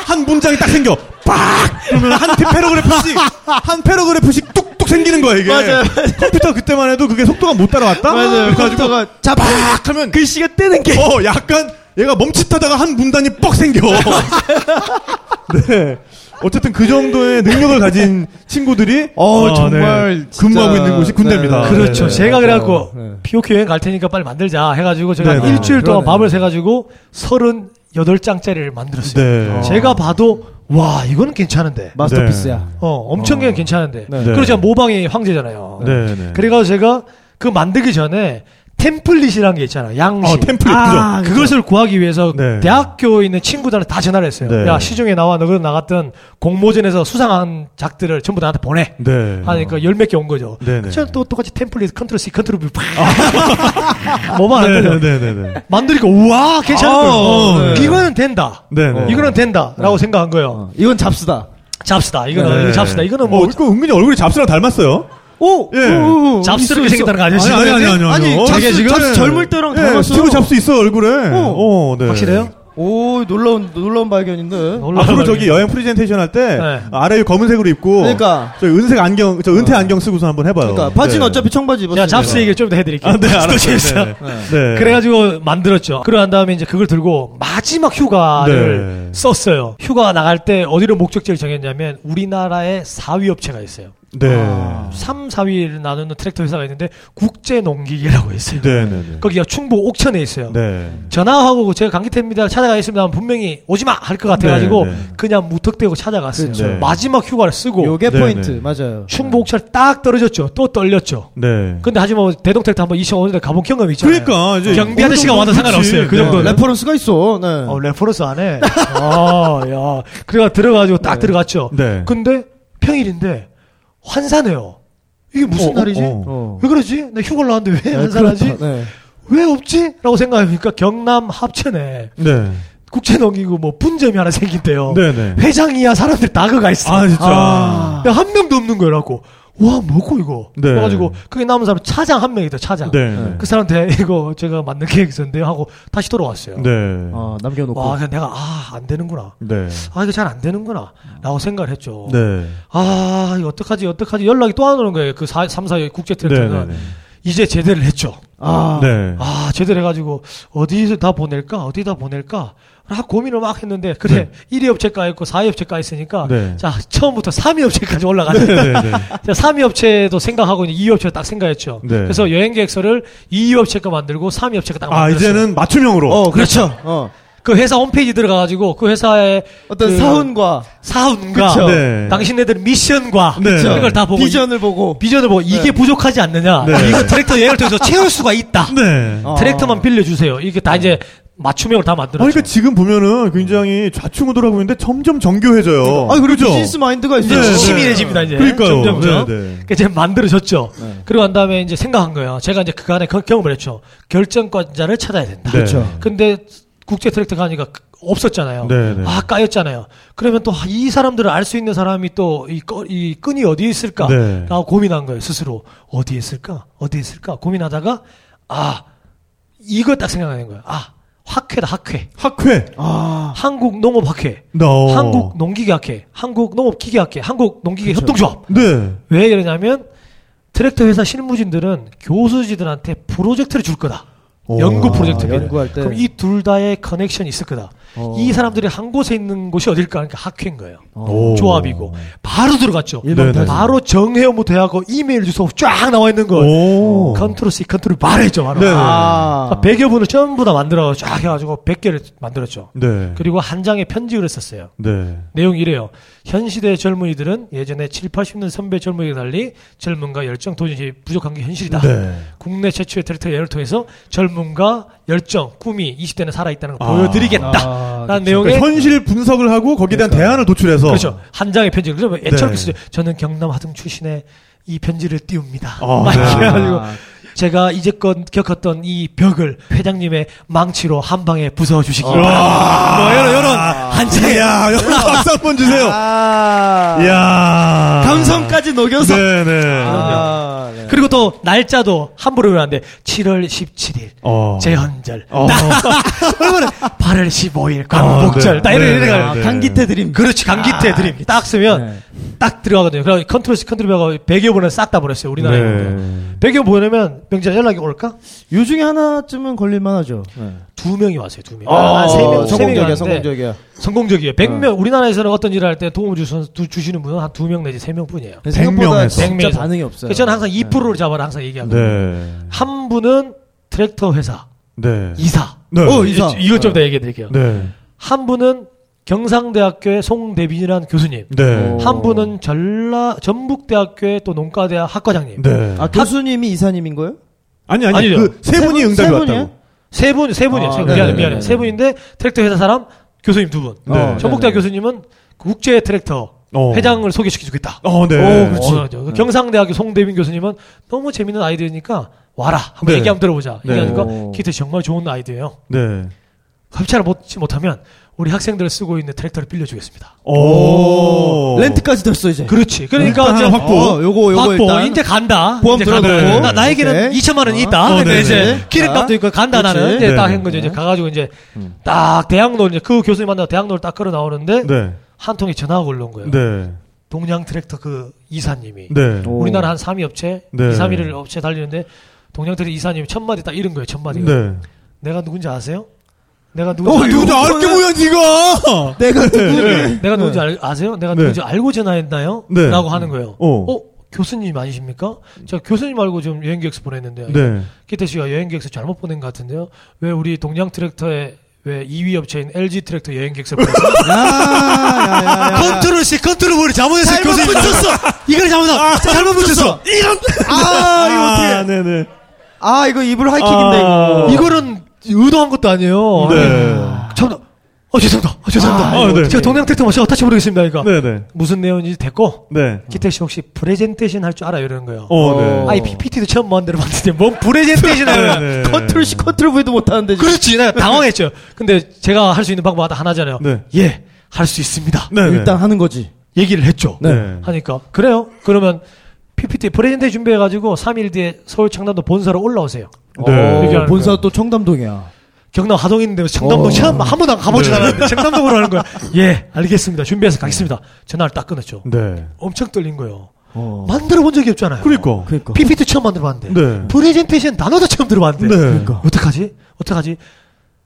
한 문장이 딱 생겨. 빡! 그러면 한 paragraph씩 한 paragraph씩 뚝뚝 생기는 거야 이게. 맞아요, 컴퓨터 그때만 해도 그게 속도가 못 따라왔다. 맞아요. 그래가지고 잡, 빡 하면 글씨가 뜨는 게. 어 약간 얘가 멈칫하다가 한 문단이 뻑 생겨. 네. 어쨌든 그 정도의 능력을 가진 친구들이 어, 어, 정말 네. 근무하고 있는 곳이 군대입니다. 네, 그렇죠. 네, 제가 맞아요. 그래갖고 네. BOQ 여행 갈 테니까 빨리 만들자 해가지고 제가 네, 네. 일주일 동안 그러네. 밥을 세가지고 38장짜리를 만들었어요. 네. 제가 봐도 와 이거는 괜찮은데. masterpiece야. 어 엄청 어. 괜찮은데. 네. 그리고 제가 모방의 황제잖아요. 네, 네. 그래가지고 제가 그 만들기 전에 template이라는 게 있잖아요. 양식. 어, template 아, 그것을 구하기 위해서 네. 대학교에 있는 친구들한테 다 전화를 했어요. 네. 야 시중에 나와 너가 나갔던 공모전에서 수상한 작들을 전부 나한테 보내. 네. 하니까 열 몇 개 온 거죠. 네, 네. 저는 또 똑같이 template control C control V 뭐만 안 네, 되죠. 네, 네, 네. 만드니까 우와 괜찮은 아, 거예요. 네. 이거는 된다. 네, 네. 이거는 된다라고 생각한 거예요. 어, 이건 잡스다. 잡스다. 이거는 네. 이거 잡스다. 이거는 뭐 어, 그 은근히 얼굴이 잡스랑 닮았어요. 오! 예. 오, 오, 잡스럽게 있어, 생겼다는 거 아니에요? 아니, 아니, 아니, 아니, 아니. 아니, 어, 잡스, 지금- 잡스 젊을 때랑 예, 닮았어. 스티브 잡스 있어 얼굴에. 어, 네. 확실해요? 오, 놀라운, 놀라운 발견인데. 앞으로 저기 여행 프레젠테이션 할때 네. 아래 검은색으로 입고 그러니까. 저 은색 안경 저 은퇴 안경 쓰고서 한번 해봐요. 그러니까, 바지는 네. 어차피 청바지 입었어. 제가 잡스 얘기를 좀더 해드릴게요. 아, 네, 알았어요. 네, 네. 네. 그래가지고 만들었죠. 그러한 다음에 이제 그걸 들고 마지막 휴가를 네. 썼어요. 휴가 나갈 때 어디로 목적지를 정했냐면 우리나라에 4위 업체가 있어요. 네. 아. 3, 4위를 나누는 트랙터 회사가 있는데 국제농기계라고 있어요. 네, 네, 네. 거기가 충북 옥천에 있어요. 네. 전화하고 제가 강기태입니다. 찾아가겠습니다. 하면 분명히 오지 마! 할 것 같아가지고 네, 네. 그냥 무턱대고 찾아갔어요. 그렇죠. 네. 마지막 휴가를 쓰고 요게 네, 포인트 네. 맞아요. 충북 옥천에 딱 떨어졌죠. 또 떨렸죠. 네. 근데 하지만 뭐 대동 트랙터 한번 2005년에 가본 경험이 있잖아요. 그러니까 이제 경비 아저씨가 와도 상관없어요. 그. 정도는. 네. reference가 있어. 네. 어, reference 안 해. 아, 야. 그래가 들어가지고 딱 네. 들어갔죠. 네. 근데 평일인데 환산해요. 이게 무슨 어, 날이지? 어, 어. 왜 그러지? 나 휴가를 나왔는데 왜 네, 환산하지? 그렇다. 네. 왜 없지? 라고 생각해보니까 경남 합천에 네. 국제농기구 뭐 분점이 하나 생긴대요. 네, 네. 회장이야 사람들 다 그가 있어. 아, 진짜. 아. 야, 한 명도 없는 거라고. 와, 뭐고 이거? 네. 그래가지고 그게 남은 사람 차장 한 명이다 차장. 네. 네. 그 사람한테 이거 제가 만든 계획 있었는데요 하고 다시 돌아왔어요. 네. 어, 남겨놓고. 와, 내가 아, 안 되는구나. 네. 아, 이거 잘 안 되는구나. 라고 생각을 했죠. 네. 아, 이거 어떡하지, 어떡하지. 연락이 또 안 오는 거예요. 그 4, 3, 4의 국제 네. 트랙터는. 네. 이제 제대를 했죠. 아. 네. 아, 제대로 해가지고, 어디서 다 보낼까? 어디다 보낼까? 라 고민을 막 했는데, 그래, 1위 업체가 있고 4위 업체가 있으니까, 네. 자, 처음부터 3위 업체까지 올라가는 네. 네. 네. 자, 3위 업체도 생각하고 이제 2위 업체 딱 생각했죠. 네. 그래서 여행 계획서를 2위 업체가 만들고 3위 업체가 딱 아, 만들었어요. 이제는 맞춤형으로. 어, 그렇죠. 어. 그 회사 홈페이지 들어가가지고 그 회사의 어떤 그 사훈과 사운과 그쵸. 네. 당신네들 미션과 네. 이걸 다 보고 비전을 보고 비전을 보고 이게 부족하지 않느냐 네. 이거 트랙터 여행을 통해서 채울 수가 있다 네. 어. 트랙터만 빌려주세요 이게 다 이제 맞춤형을 다 아, 만들었죠 그러니까 지금 보면은 굉장히 좌충우돌 하고 있는데 점점 정교해져요. 아, 그죠? 비즈니스 마인드가 있어요. 네, 네. 치밀해집니다 이제 그러니까요. 점점점 네, 네. 그 이제 만들어졌죠 네. 그리고 난 다음에 이제 생각한 거예요 제가 이제 그간에 그 경험을 했죠 결정권자를 찾아야 된다 네. 그렇죠. 근데 국제 트랙터 가니까 그- 없었잖아요. 네, 네. 아, 까였잖아요. 그러면 또 이 사람들을 알 수 있는 사람이 또이 이 끈이 어디에 있을까? 네. 라고 고민한 거예요, 스스로. 어디에 있을까? 어디에 있을까? 고민하다가, 아, 이거 딱 생각하는 거예요. 아, 학회다, 학회. 학회. 아. 한국 농업 학회. 너. 한국 농기계 학회. 한국 농업 기계 학회. 한국 농기계 그쵸. 협동조합. 네. 왜 이러냐면, 트랙터 회사 실무진들은 교수진들한테 프로젝트를 줄 거다. 오. 연구 프로젝트를. 아, 연구할 때. 그럼 이 둘 다의 connection이 있을 거다. 어. 이 사람들이 한 곳에 있는 곳이 어딜까? 그러니까 학회인 거예요. 오. 조합이고. 바로 들어갔죠. 네네. 바로 정회원부 대하고 이메일 주소 쫙 나와 있는 걸. 오. control C, control 바로 했죠, 바로. 아. 100여 분을 전부 다 만들어 쫙 해가지고 100개를 만들었죠. 네. 그리고 한 장의 편지를 썼어요. 네. 내용이 이래요. 현 시대 젊은이들은 예전에 7, 80년 선배 젊은이와 달리 젊음과 열정, 도전이 부족한 게 현실이다. 네. 국내 최초의 트랙터 예를 통해서 젊음과 열정, 꿈이 20대는 살아있다는 걸 아. 보여드리겠다. 아, 라는 그쵸. 내용의 그러니까 현실 분석을 하고 거기에 대한 대안을 도출해서 그렇죠. 한 장의 편지. 그러면 애처롭게 네. 쓰죠. 저는 경남 하등 출신의 이 편지를 띄웁니다. 아, 막 네. 이렇게 해가지고 아. 제가 이제껏 겪었던 이 벽을 회장님의 망치로 한 방에 부숴 주시기 아. 바랍니다. 뭐 이런 이런 한 장의 이야, 여러분 박수 한번 주세요. 아. 이야. 감성까지 녹여서. 네 네. 아, 네. 그리고 또 날짜도 함부로 외우면 안 돼. 7월 17일 어. 제헌절. 어. 그러면 8월 15일 광복절. 네. 딱 이런 네, 이런 네, 거. 네. 강기태 드림. 그렇지 강기태 드림. 딱 쓰면 네. 딱 들어가거든요. 그래서 control C control V하고 100여 번을 싹 다 보냈어요. 우리나라에. 네. 100여 보내면 명절 연락이 올까? 요 중에 하나쯤은 걸릴 만 하죠. 네. 두 명이 왔어요. 두 명. 아, 아, 세 명, 성공적이야, 성공적이야. 성공적이에요. 100명. 우리나라에서는 어떤 일을 할 때 도움을 주시는, 두- 주시는 분은 한 두 명 내지 세 명 뿐이에요. 생각보다 명에서. 진짜 100명에서. 반응이 없어요. 그래서 저는 항상 2%를 잡아라 항상 얘기하거든요. 네. 한 분은 트랙터 회사 네. 이사. 네. 어, 이사. 이것 좀 더 얘기해 드릴게요. 네. 한 분은 경상대학교의 송대빈이라는 교수님. 네. 오. 한 분은 전라 전북대학교의 또 농과대학 학과장님. 네. 아, 교수님이 이사님인 거예요? 아니 아니 아니죠. 그세세 분이 분? 응답이 세 왔다고. 세 분, 세 분이에요. 아, 세 분. 네, 미안해, 네, 미안해. 네, 세 네. 분인데 트랙터 회사 사람, 교수님 두 분. 네. 전북대학. 교수님은 국제 트랙터 어. 회장을 소개시켜주겠다. 어, 네. 오, 그렇지. 어, 경상대학교 송대빈 교수님은 너무 재밌는 아이디어니까 와라. 한번 네. 얘기 한번 들어보자. 네. 얘기하니까 오. 기태 정말 좋은 아이디어예요. 네. 협찬을 못지 못하면 우리 학생들 쓰고 있는 트랙터를 빌려주겠습니다. 오. 렌트까지 됐어, 이제. 그렇지. 그러니까 일단 이제 확보. 어, 요거, 요거 확보. 일단. 이제 간다. 보험. 들어놓고. 나, 나에게는 오케이. 2천만 원이 어. 있다. 어, 근데 네네. 이제 기름값도 있고 간다 그렇지. 나는. 이제 딱 네. 한 거죠. 이제 네. 가가지고 이제 음. 딱 대학로 이제 그 교수님 만나서 대학로를 딱 끌어 나오는데 네. 한 통이 전화가 올라온 거예요. 네. 동양 트랙터 그 이사님이 네. 오. 우리나라 한 3위 업체, 네. 2, 3위를 업체 달리는데 동양 트랙터 이사님이 첫 마디 딱 이런 거예요. 첫 마디가. 네. 내가 누군지 아세요? 내가 어, 누군지 알고, 누구지 알게 뭐야, 니가! 내가 누구 네. 내가 누군지 알, 아세요? 내가 네. 누군지 알고 전화했나요? 네. 라고 하는 거예요. 어. 어, 교수님 아니십니까? 제가 교수님 알고 좀 여행 계획서 보냈는데요. 네. 기태 씨가 여행 계획서 잘못 보낸 것 같은데요. 왜 우리 동양 트랙터의 왜 2위 업체인 LG 트랙터 여행 계획서를 보냈어요? 야야야야. control C control V를 잘못했어요. 잘못 교수님. 붙였어. 이걸 잘못했어. 잘못 붙였어. 이런. 아 이거 어떻게? 네네. 아 이거 이불 하이킥인데 아. 이거. 이거는 의도한 것도 아니에요. 네. 참, 어 죄송합니다. 어, 죄송합니다. 아, 네. 제가 동양 트랙터 마시 어타치 모르겠습니다. 그러니까 네네. 무슨 내용인지 됐고 네. 기태 씨 혹시 프레젠테이션 할 줄 알아요 이러는 거예요. 어, 네. 아이 PPT도 처음 만들어 봤는데 뭔 프레젠테이션 하는 네, 네. control C control V도 못 하는데. 지금. 그렇지 내가 당황했죠. 근데 제가 할 수 있는 방법 하나잖아요. 네. 예, 할 수 있습니다. 네네. 일단 하는 거지. 얘기를 했죠. 네. 하니까 그래요. 그러면 PPT 프레젠테이션 준비해가지고 3일 뒤에 서울 청담동 본사로 올라오세요. 네. 어, 얘기하는 본사. 또 청담동이야. 경남 하동인데 청담동 어. 처음 한 번도 가보지 네. 않았는데 청담동으로 하는 거야. 예, 알겠습니다. 준비해서 가겠습니다. 전화를 딱 끊었죠. 네. 엄청 떨린 거예요. 어. 만들어 본 적이 없잖아요. 그러니까. 그러니까. PPT 처음 만들어 봤는데. 네. 프레젠테이션 단어도 처음 들어봤는데. 네. 그러니까. 어떡하지? 어떡하지?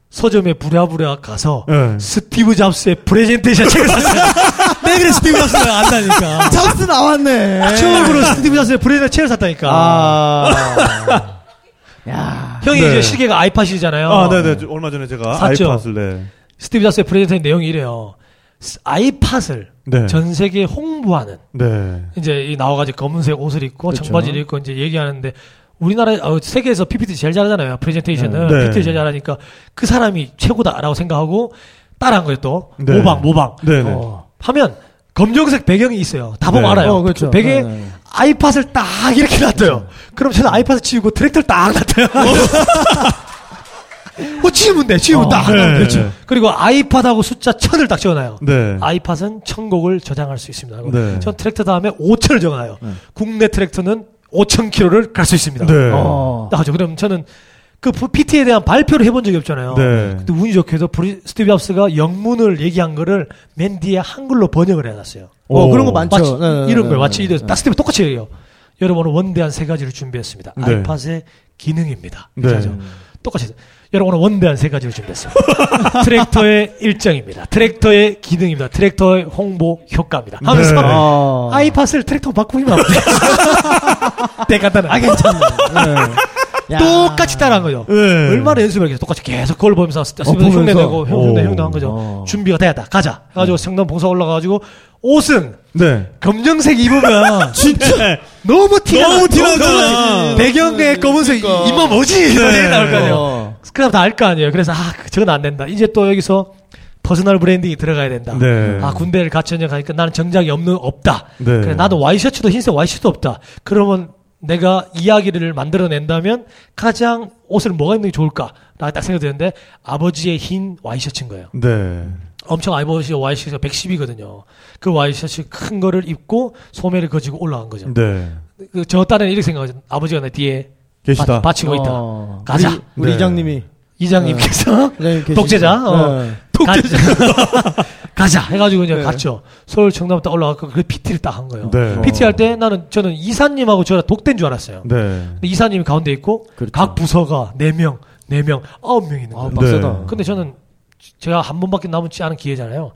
서점에 부랴부랴 가서 네. 스티브 잡스의 프레젠테이션 책을 샀어요. 내 그래 스티브 잡스가 안다니까. 잡스 나왔네. 처음으로 스티브 잡스의 프레젠테이션 책을 샀다니까. 아. 야. 형이 네. 이제 시계가 아이팟이잖아요. 아, 네네. 저 얼마 전에 제가 샀죠? 아이팟을 네. 스티브 잡스의 프레젠테이션 내용이 이래요. 스- 아이팟을 네. 전 세계에 홍보하는 네. 이제 이 나와가지고 검은색 옷을 입고 그렇죠. 청바지를 입고 이제 얘기하는데 우리나라 어, 세계에서 PPT 제일 잘하잖아요 프레젠테이션은 네. PPT 제일 잘하니까 그 사람이 최고다라고 생각하고 따라한 거예요 또 네. 모방 모방 네네. 어, 하면 검정색 배경이 있어요 다 보면 네. 알아요 어, 그렇죠. 그 배경에 네, 네. 아이팟을 딱 이렇게 놔둬요 그럼 저는 아이팟을 치우고 트랙터를 딱 놔둬요 뭐 치우면 돼 치우면 어, 딱 네. 되죠 그리고 아이팟하고 숫자 천을 딱 적어놔요 네. 아이팟은 천곡을 저장할 수 있습니다. 네. 전 트랙터 다음에 5천을 적어놔요. 국내 트랙터는 5천 킬로를 갈 수 있습니다. 네. 어. 나죠. 그럼 저는 그 PT에 대한 발표를 해본 적이 없잖아요. 네. 근데 운이 좋게도 브리, 스티브 잡스가 영문을 얘기한 거를 맨 뒤에 한글로 번역을 해놨어요. 어, 오. 그런 거 많죠. 마치 네, 네, 이런 네, 걸 마치 네, 이래 딱 스티브 똑같이 얘기해요. 여러분 오늘 원대한 세 가지를 준비했습니다. 네. 아이팟의 기능입니다. 네. 그죠? 똑같이 해서. 여러분 오늘 원대한 세 가지를 준비했습니다. 트랙터의 일정입니다. 트랙터의 기능입니다. 트랙터의 홍보 효과입니다. 하면서 네. 아. 아이팟을 트랙터 바꾸기만 하면 돼. 되게 간단한. 아, 괜찮네. 야. 똑같이 따라한 거죠. 네. 얼마나 연습을 했겠어. 똑같이 계속 그걸 보면서 스티브 보면서. 흉내 내고 형 흉내 오. 흉내 한 거죠. 어. 준비가 됐다. 가자. 해가지고 성남 본사 올라가가지고 옷은 네. 검정색 입으면 진짜. 너무 티가 너무 나. 티나잖아. 배경에 검은색 그러니까. 입만 뭐지? 네. 나올 거 아니에요. 어. 그럼 다 알 거 아니에요. 그래서 아 저건 안 된다. 이제 또 여기서 personal branding이 들어가야 된다. 네. 아 군대를 같이 전역하니까 나는 정장이 없는 없다. 네. 그래 나도 와이셔츠도 흰색 와이셔츠도 없다. 그러면 내가 이야기를 만들어낸다면 가장 옷을 뭐가 입는 게 좋을까? 라고 딱 생각되는데 아버지의 흰 와이셔츠인 거예요. 네. 엄청 아버지 와이셔츠가 110이거든요. 그 와이셔츠 큰 거를 입고 소매를 거지고 올라간 거죠. 네. 그 저 딸은 이렇게 생각하죠. 아버지가 내 뒤에 계시다. 바, 치고 있다. 어. 가자. 우리, 우리 네. 이장님이. 이장님께서 이장님 계시죠? 독재자. 어. 네. 독재자. 가자. 해가지고 이제 네. 갔죠. 서울 청담 딱 올라가고 그 PT를 딱 한 거예요. 네. PT 할 때 나는 저는 이사님하고 저랑 독대인 줄 알았어요. 네. 근데 이사님이 가운데 있고 그렇죠. 각 부서가 4명, 4명, 9명 있는 아, 거예요. 빡세다. 네. 근데 저는 제가 한 번밖에 남지 않은 기회잖아요.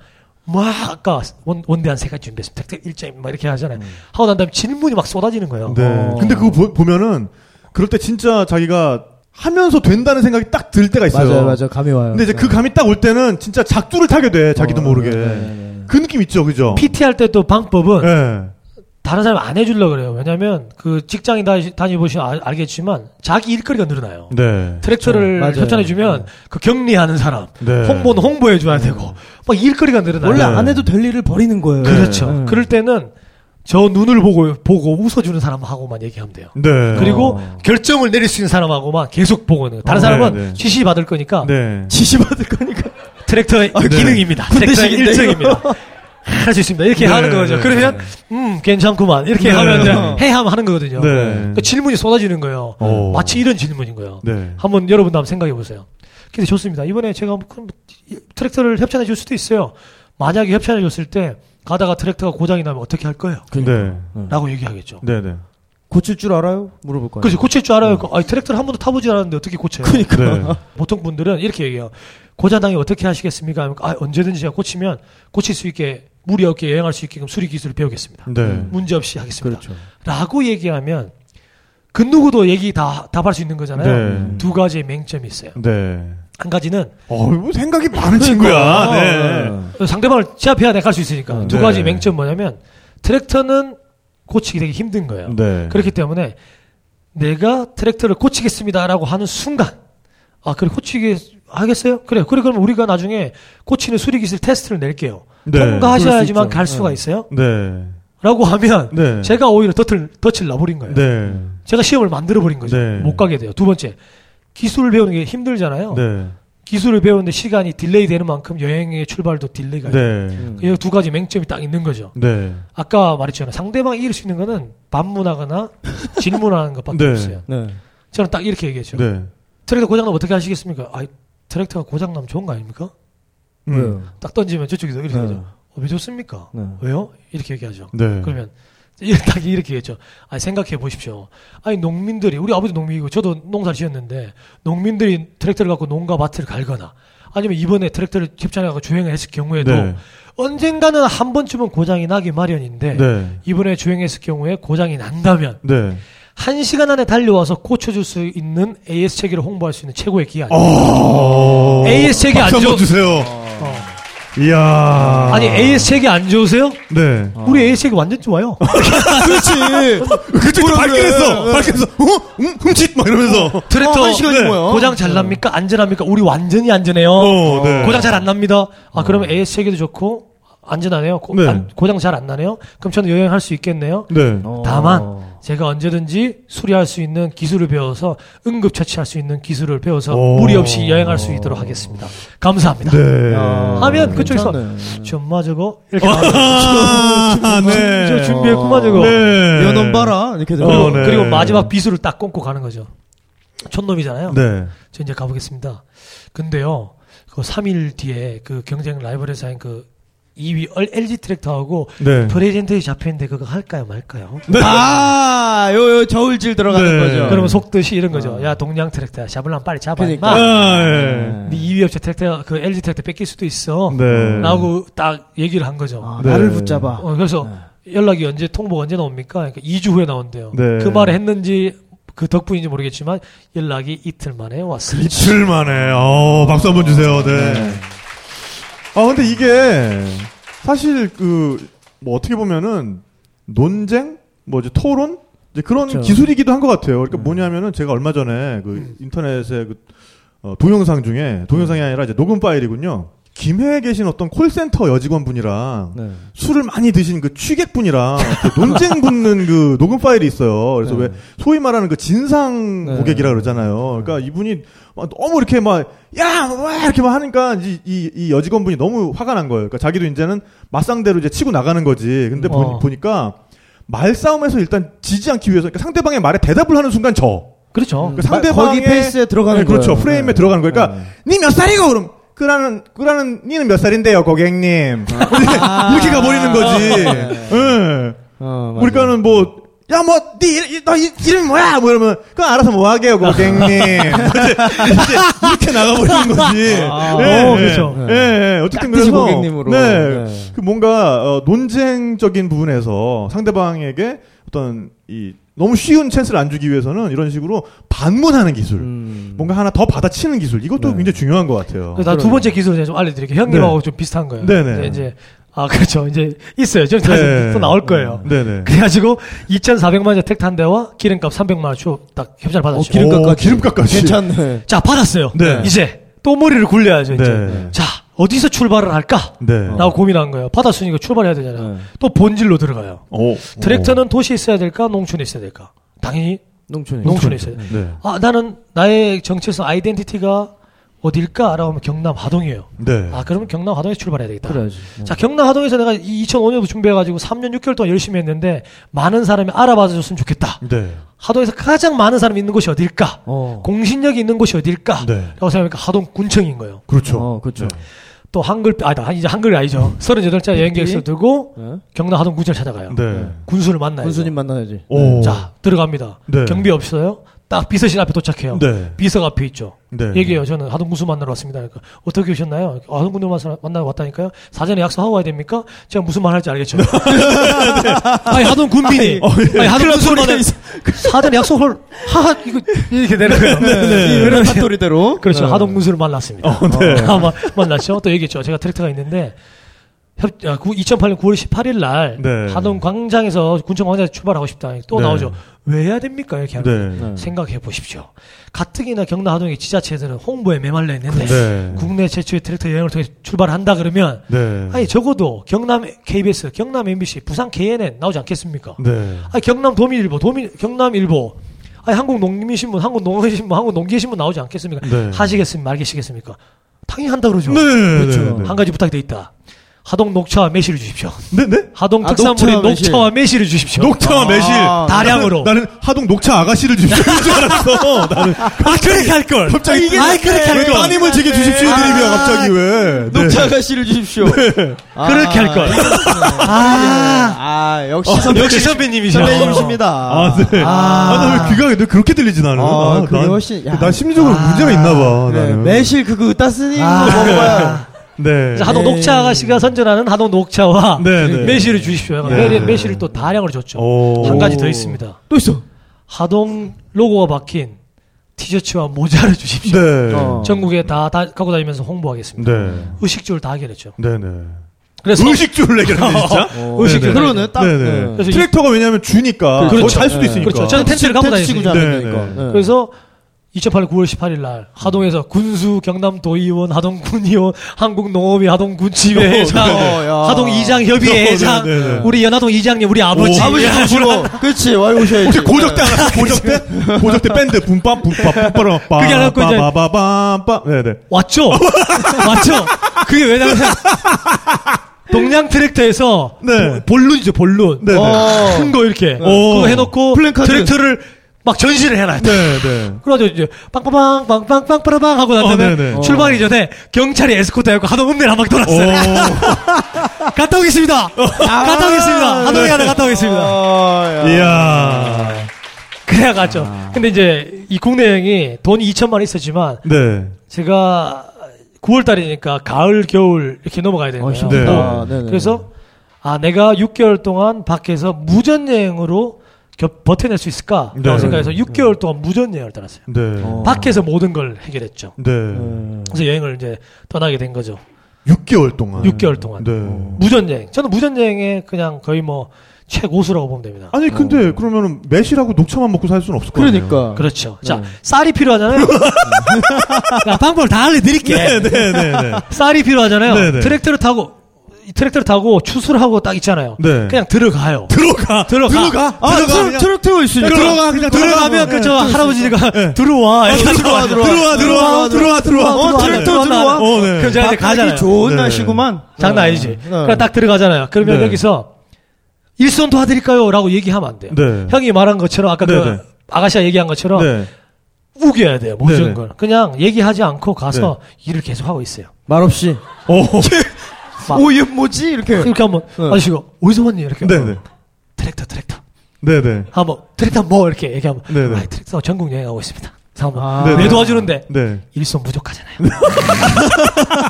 막 아까 원, 원대 한 세 가지 준비했습니다. 택 일자임 막 이렇게 하잖아요. 하고 난 다음에 질문이 막 쏟아지는 거예요. 네. 어. 근데 그거 보, 보면은 그럴 때 진짜 자기가 하면서 된다는 생각이 딱 들 때가 있어요. 맞아요, 맞아요. 감이 와요. 근데 이제 그 감이 딱 올 때는 진짜 작두를 타게 돼. 자기도 어, 모르게. 네, 네, 네. 그 느낌 있죠, 그죠? PT 할 때 또 방법은 네. 다른 사람 안 해주려고 그래요. 왜냐면 그 직장인 다니, 다니보시면 알- 알겠지만 자기 일거리가 늘어나요. 네. 트랙터를 맞아요. 협찬해주면 그 격리하는 사람, 네. 홍보는 홍보해줘야 되고, 막 일거리가 늘어나요. 원래 네. 안 해도 될 일을 버리는 거예요. 그렇죠. 네. 그럴 때는 저 눈을 보고, 보고 웃어주는 사람하고만 얘기하면 돼요. 네. 그리고 어. 결정을 내릴 수 있는 사람하고만 계속 보고 있는. 다른 어, 사람은 네, 네. 지시 받을 거니까 네. 지시 받을 거니까. 트랙터의 네. 기능입니다. 트랙터의 일정입니다. 할 수 있습니다. 이렇게 네, 하는 거죠. 네, 그러면 음 괜찮구만 이렇게 네. 하면 해 하면 하는 거거든요. 네. 그러니까 질문이 쏟아지는 거예요. 오. 마치 이런 질문인 거예요. 네. 한번 여러분도 한번 생각해 보세요. 근데 좋습니다. 이번에 제가 트랙터를 협찬해 줄 수도 있어요. 만약에 협찬해 줬을 때 가다가 트랙터가 고장이 나면 어떻게 할 거예요? 네. 라고 얘기하겠죠. 네, 네. 고칠 줄 알아요? 물어볼 거예요. 그렇지 고칠 줄 알아요. 아, 트랙터를 한 번도 타보지 않았는데 어떻게 고쳐요? 그러니까. 네. 보통 분들은 이렇게 얘기해요. 고장당이 어떻게 하시겠습니까? 하면, 아, 언제든지 제가 고치면 고칠 수 있게 무리 없게 여행할 수 있게끔 수리 기술을 배우겠습니다. 네. 문제 없이 하겠습니다. 그렇죠. 라고 얘기하면 그 누구도 얘기 다 답할 수 있는 거잖아요. 네. 두 가지의 맹점이 있어요. 네. 한 가지는 어, 뭐 생각이 많은 친구야. 네. 어, 상대방을 제압해야 내가 갈 수 있으니까 네. 두 가지 맹점 뭐냐면 트랙터는 고치기 되게 힘든 거예요. 네. 그렇기 때문에 내가 트랙터를 고치겠습니다라고 하는 순간 아 그래 고치게 하겠어요? 그래 그래 그러면 우리가 나중에 고치는 수리 기술 테스트를 낼게요. 네. 통과하셔야지만 갈. 수가 있어요. 네. 라고 하면 네. 제가 오히려 덫을 덫을 놔버린 거예요. 네. 제가 시험을 만들어 버린 거죠. 네. 못 가게 돼요. 두 번째 기술을 배우는 게 힘들잖아요. 네. 기술을 배우는데 시간이 delay 되는 만큼 여행의 출발도 delay가 네. 돼요. 이 두 가지 맹점이 딱 있는 거죠. 네. 아까 말했잖아요. 상대방이 이길 수 있는 거는 반문하거나 질문하는 것밖에 네. 없어요. 네. 저는 딱 이렇게 얘기했죠. 네. 트랙터 고장나면 어떻게 하시겠습니까? 아, 트랙터가 고장나면 좋은 거 아닙니까? 음. 딱 던지면 저쪽에서 이렇게 네. 하죠. 어, 왜 좋습니까? 네. 왜요? 이렇게 얘기하죠. 네. 그러면 딱 이렇게 얘기했죠. 아니 생각해 보십시오. 아니 농민들이 우리 아버지 농민이고 저도 농사를 지었는데 농민들이 트랙터를 갖고 농가 밭을 갈거나 아니면 이번에 트랙터를 협찬해 갖고 주행을 했을 경우에도 네. 언젠가는 한 번쯤은 고장이 나기 마련인데 네. 이번에 주행했을 경우에 고장이 난다면 네. 한 시간 안에 달려와서 고쳐줄 수 있는 AS 체계를 홍보할 수 있는 최고의 기회? 어. AS 체계 안 주세요. 어. 이야. 아니 AS 체계 안 좋으세요? 네. 우리 AS 체계 완전 좋아요. 그렇지. 그쪽 뭐라 발견했어. 그래. 발견했어. 어? 음, 훔칫 막 이러면서. 트랙터 어, 한 시간이 네. 뭐야? 고장 잘 납니까? 안전합니까? 우리 완전히 안전해요. 어, 네. 고장 잘 안 납니다. 아 그러면 AS 체계도 좋고 안전하네요. 고, 네. 장잘 안 나네요. 그럼 저는 여행할 수 있겠네요. 네. 어. 다만 제가 언제든지 수리할 수 있는 기술을 배워서 응급 처치할 수 있는 기술을 배워서 오. 무리 없이 여행할 수 있도록 하겠습니다. 감사합니다. 네. 야, 하면 그쪽에서. 점마 저거 이렇게. 아, 네. 저 준비했구만 저거. 네. 연원 봐라 이렇게 되고. 그리고, 어, 네. 그리고 마지막 비수를 딱 꽂고 가는 거죠. 촌놈이잖아요. 네. 저 이제 가보겠습니다. 근데요, 그 3일 뒤에 그 경쟁 라이벌 회사인 그 2위 LG 트랙터하고 네. 프레젠테이 잡혔는데 그거 할까요 말까요? 아, 요, 요 저울질 들어가는 네. 거죠. 그러면 속뜻이 이런 거죠. 야 동양 트랙터야, 샤블랑 빨리 잡아. 그러니까. 아, 예. 네 2위 업체 트랙터 그 LG 트랙터 뺏길 수도 있어. 네. 라고 딱 얘기를 한 거죠. 아, 네. 나를 붙잡아. 어, 그래서 연락이 언제 통보가 언제 나옵니까? 그러니까 2주 후에 나온대요. 네. 그 말을 했는지 그 덕분인지 모르겠지만 연락이 이틀 만에 왔습니다. 이틀 만에. 어, 박수 한번 주세요. 네. 아, 근데 이게 사실 그 뭐 어떻게 보면은 논쟁, 뭐 이제 토론 이제 그런 그렇죠. 기술이기도 한 것 같아요. 그러니까 뭐냐면은 제가 얼마 전에 그 인터넷에 그 어, 동영상 중에 동영상이 아니라 이제 녹음 파일이군요. 김해에 계신 어떤 콜센터 여직원분이랑 네. 술을 많이 드신 그 취객분이랑 그 논쟁 붙는 그 녹음 파일이 있어요. 그래서 네. 왜 소위 말하는 그 진상 네. 고객이라 그러잖아요. 그러니까 이분이 막 너무 이렇게 막, 야! 와! 이렇게 막 하니까 이, 이, 이 여직원분이 너무 화가 난 거예요. 그러니까 자기도 이제는 맞상대로 이제 치고 나가는 거지. 근데 보, 어. 보니 까 말싸움에서 일단 지지 않기 위해서 그러니까 상대방의 말에 대답을 하는 순간 져. 그렇죠. 그 상대방의 거기 페이스에 들어가는 네, 그렇죠. 거예요. 프레임에 네. 들어가는 거니까 네. 니몇 살이고 그럼 그라는 그라는 니는 몇 살인데요, 고객님. 아. 이렇게 가버리는 거지. 예. 어, 맞아. 그러니까는 뭐. 야, 뭐, 니, 너 이- 이름이 뭐야? 뭐 이러면, 그거 알아서 뭐 하게요, 고객님. 이제, 이제 이렇게 나가버리는 거지. 아, 예, 어, 예. 그렇죠. 예, 예. 어쨌든 그래서. 고객님으로. 네. 네. 그 뭔가, 어, 논쟁적인 부분에서 상대방에게 어떤, 이, 너무 쉬운 찬스를 안 주기 위해서는 이런 식으로 반문하는 기술. 음. 뭔가 하나 더 받아치는 기술. 이것도 네. 굉장히 중요한 것 같아요. 그래서 나두 번째 기술을 제가 좀 알려드릴게요. 형님하고 좀 비슷한 거예요. 네네. 이제, 이제 아 그렇죠. 이제 있어요. 좀 네. 다시 또 나올 거예요. 네 네. 그래가지고 2,400만 원 택트 한 대와 기름값 300만 원 주고 딱 협찬을 어, 받았죠. 기름값까지. 오, 기름값까지. 괜찮네. 자 받았어요. 네. 이제 또 머리를 굴려야죠. 이제 네. 자 어디서 출발을 할까? 네. 라고 고민한 거예요. 받았으니까 출발해야 되잖아요. 네. 또 본질로 들어가요. 오. 트랙터는 도시에 있어야 될까? 농촌에 있어야 될까? 당연히 농촌에. 농촌에 있어야 돼. 네. 아 나는 나의 정체성 아이덴티티가 어딜까 라고 하면 경남 하동이에요. 네. 아 그러면 경남 하동에서 출발해야 되겠다. 그래야지. 자 경남 하동에서 내가 2005년도 준비해가지고 3년 6개월 동안 열심히 했는데 많은 사람이 알아봐 줬으면 좋겠다. 네. 하동에서 가장 많은 사람이 있는 곳이 어딜까? 어. 공신력이 있는 곳이 어딜까? 네. 라고 생각하니까 하동 군청인 거예요. 그렇죠. 어, 그렇죠. 또 한글 아니다 이제 한글이 아니죠. 38자 여행 계획서 들고 네. 경남 하동 군청을 찾아가요. 네. 군수를 만나요. 군수님 만나야지. 오. 자 들어갑니다. 네. 경비 없어요. 딱 비서실 앞에 도착해요. 네. 비서가 앞에 있죠. 네. 얘기해요. 저는 하동 군 수 만나러 왔습니다. 그러니까 어떻게 오셨나요? 아, 하동 군수 만나러- 왔다니까요. 사전에 약속하고 와야 됩니까? 제가 무슨 말 할지 알겠죠. 아니 하동 군민이 아니 하동 군수 만나 사전에 약속을 하 이거 이렇게 되는 거예요. 네. 사토리대로. 그렇죠. 네. 하동 군수를 만났습니다. 어, 네. 아, 마- 만났죠. 또 얘기했죠. 제가 트랙터가 있는데 협, 아, 구- 2008년 9월 18일 날 네. 하동 광장에서 군청 광장에서 출발하고 싶다. 또 네. 나오죠. 왜 해야 됩니까? 이렇게 네. 네. 생각해 보십시오. 가뜩이나 경남 하동의 지자체들은 홍보에 메말라 있는데 네. 국내 최초의 트랙터 여행을 통해 출발한다 그러면 네. 아니 적어도 경남 KBS, 경남 MBC, 부산 KNN 나오지 않겠습니까? 네. 아니 경남 도민일보, 도민 경남일보, 아니 한국 농민신문, 한국 농어신문, 한국 농기신문 나오지 않겠습니까? 네. 하시겠습니까? 말겠시겠습니까? 당연히 한다 그러죠. 네. 그렇죠. 한 가지 부탁이 돼 있다. 하동 녹차와 매실을 주십시오. 네. 네. 하동 아, 특산물인 녹차와 매실. 녹차와 매실 을 주십시오. 녹차와 매실. 아, 다량으로. 나는, 나는 하동 녹차 아가씨를 주십시오. 줄 알았어. 나는 아 그렇게 할 걸. 갑자기 아 그렇게 할왜 걸. 따님을 제게 주십시오 드립이야 갑자기 왜? 네. 녹차 아가씨를 주십시오. 아, 그렇게 할 걸. 아, 아, 역시 선배, 역시 선배님이셔. 선배님이십니다. 아, 네. 아. 아, 나왜 귀가 왜 그렇게 들리지 나는? 아, 아, 그게 난, 훨씬- 야. 난 심리적으로 아. 문제가 있나 봐. 그래, 나는. 매실 그거 따스니 아. 먹어봐요. 네. 하동 네. 녹차 아가씨가 선전하는 하동 녹차와 네, 네. 매실을 주십시오. 네. 매, 매실을 또 다량으로 줬죠. 오. 한 가지 더 있습니다. 또 있어. 하동 로고가 박힌 티셔츠와 모자를 주십시오. 네. 어. 전국에 다, 다 갖고 다니면서 홍보하겠습니다. 네. 의식주를 다 해결했죠. 네, 네. 그래서 의식주를 얘기하는데 진짜? 의식주. 네네. 그러네, 딱. 네네. 네. 그래서 이- 트랙터가 왜냐면 주니까 그렇죠. 살 수도 네. 있으니까. 그렇죠. 저는 텐트를 갖고 네. 네. 네. 그래서 2008년 9월 18일 날 하동에서 군수 경남 도의원 하동 군의원 한국 농업위 하동 군지회 회장 어, 야. 하동 이장 협의회 네, 회장 네, 네. 우리 연하동 이장님 우리 아버지 오, 아버지 모시고 그렇지 와 오셔야지. 혹시 고적대 알았어? 고적대? 고적대 밴드 붐밥 붐밥 뿜빠라 빠 그게 아니고 이제- 네네. 왔죠 왔죠 그게 왜냐면 동양 트랙터에서 네. 네네. 어. 큰거 이렇게 오. 그거 해놓고 플랜카드. 트랙터를 막 전시를 해놔요 네, 네. 그래가지고 이제 빵빵빵 빵빵빵 빠라빵 하고 난 어, 다음에 네네. 출발하기 전에 경찰이 에스코트 해갖고 하동 읍내를 한 바퀴 돌았어요 오. 갔다 오겠습니다 갔다 오겠습니다 하동에 하나 갔다 오겠습니다 어, 야. 이야. 그래야 갔죠 근데 이제 이 국내 여행이 돈이 2천만 원 있었지만 네. 제가 9월 달이니까 가을 겨울 이렇게 넘어가야 되는 어, 거예요 힘들다. 네. 네네. 그래서 아 내가 6개월 동안 밖에서 무전 여행으로 겨- 버텨낼 수 있을까라고 네. 생각해서 6개월 동안 무전 여행을 떠났어요 네. 어. 밖에서 모든 걸 해결했죠 네. 음. 그래서 여행을 이제 떠나게 된 거죠 6개월 동안. 6개월 동안. 네. 무전 여행 저는 무전 여행에 그냥 거의 뭐 최고수라고 보면 됩니다 아니 근데 그러면은 매실하고 녹차만 먹고 살 수는 없을 거 아니에요. 그러니까. 그렇죠 자 네. 쌀이 필요하잖아요 야, 방법을 다 알려드릴게 네, 네, 네, 네. 쌀이 필요하잖아요 네, 네. 트랙터를 타고 이 트랙터를 타고 추수하고 딱 있잖아요 네. 그냥 들어가요 들어가. 들어가. 들어가. 아, 들어가. 트럭, 그냥. 트럭 태워 있으니까. 들어가 그냥 들어가면. 그저 네. 할아버지가 네. 들어와 이렇게 들어와, 하시고 들어와. 들어와 들어와 들어와 들어와. 어, 들어와, 트랙터 들어와. 어, 네. 그럼 제가 이제 가잖아요 좋은 네. 날씨구만. 장난 아니지 네. 그러니까 딱 들어가잖아요 그러면 네. 여기서 일손 도와드릴까요? 라고 얘기하면 안 돼요 네. 형이 말한 것처럼 아까 네, 그 네. 아가씨가 얘기한 것처럼 네. 우겨야 돼요 모든 네네. 걸 그냥 얘기하지 않고 가서 일을 계속 하고 있어요 말없이. 오. 막- 오, 얘 뭐지? 이렇게. 이렇게 한번 네. 아저씨가 어디서 왔니 이렇게 네네. 트랙터 트랙터 네네. 한번 트랙터 뭐 이렇게 얘기하면 네네. 아 트랙터 전국 여행하고 있습니다 한번 아. 왜 네네. 도와주는데 네. 일손 부족하잖아요.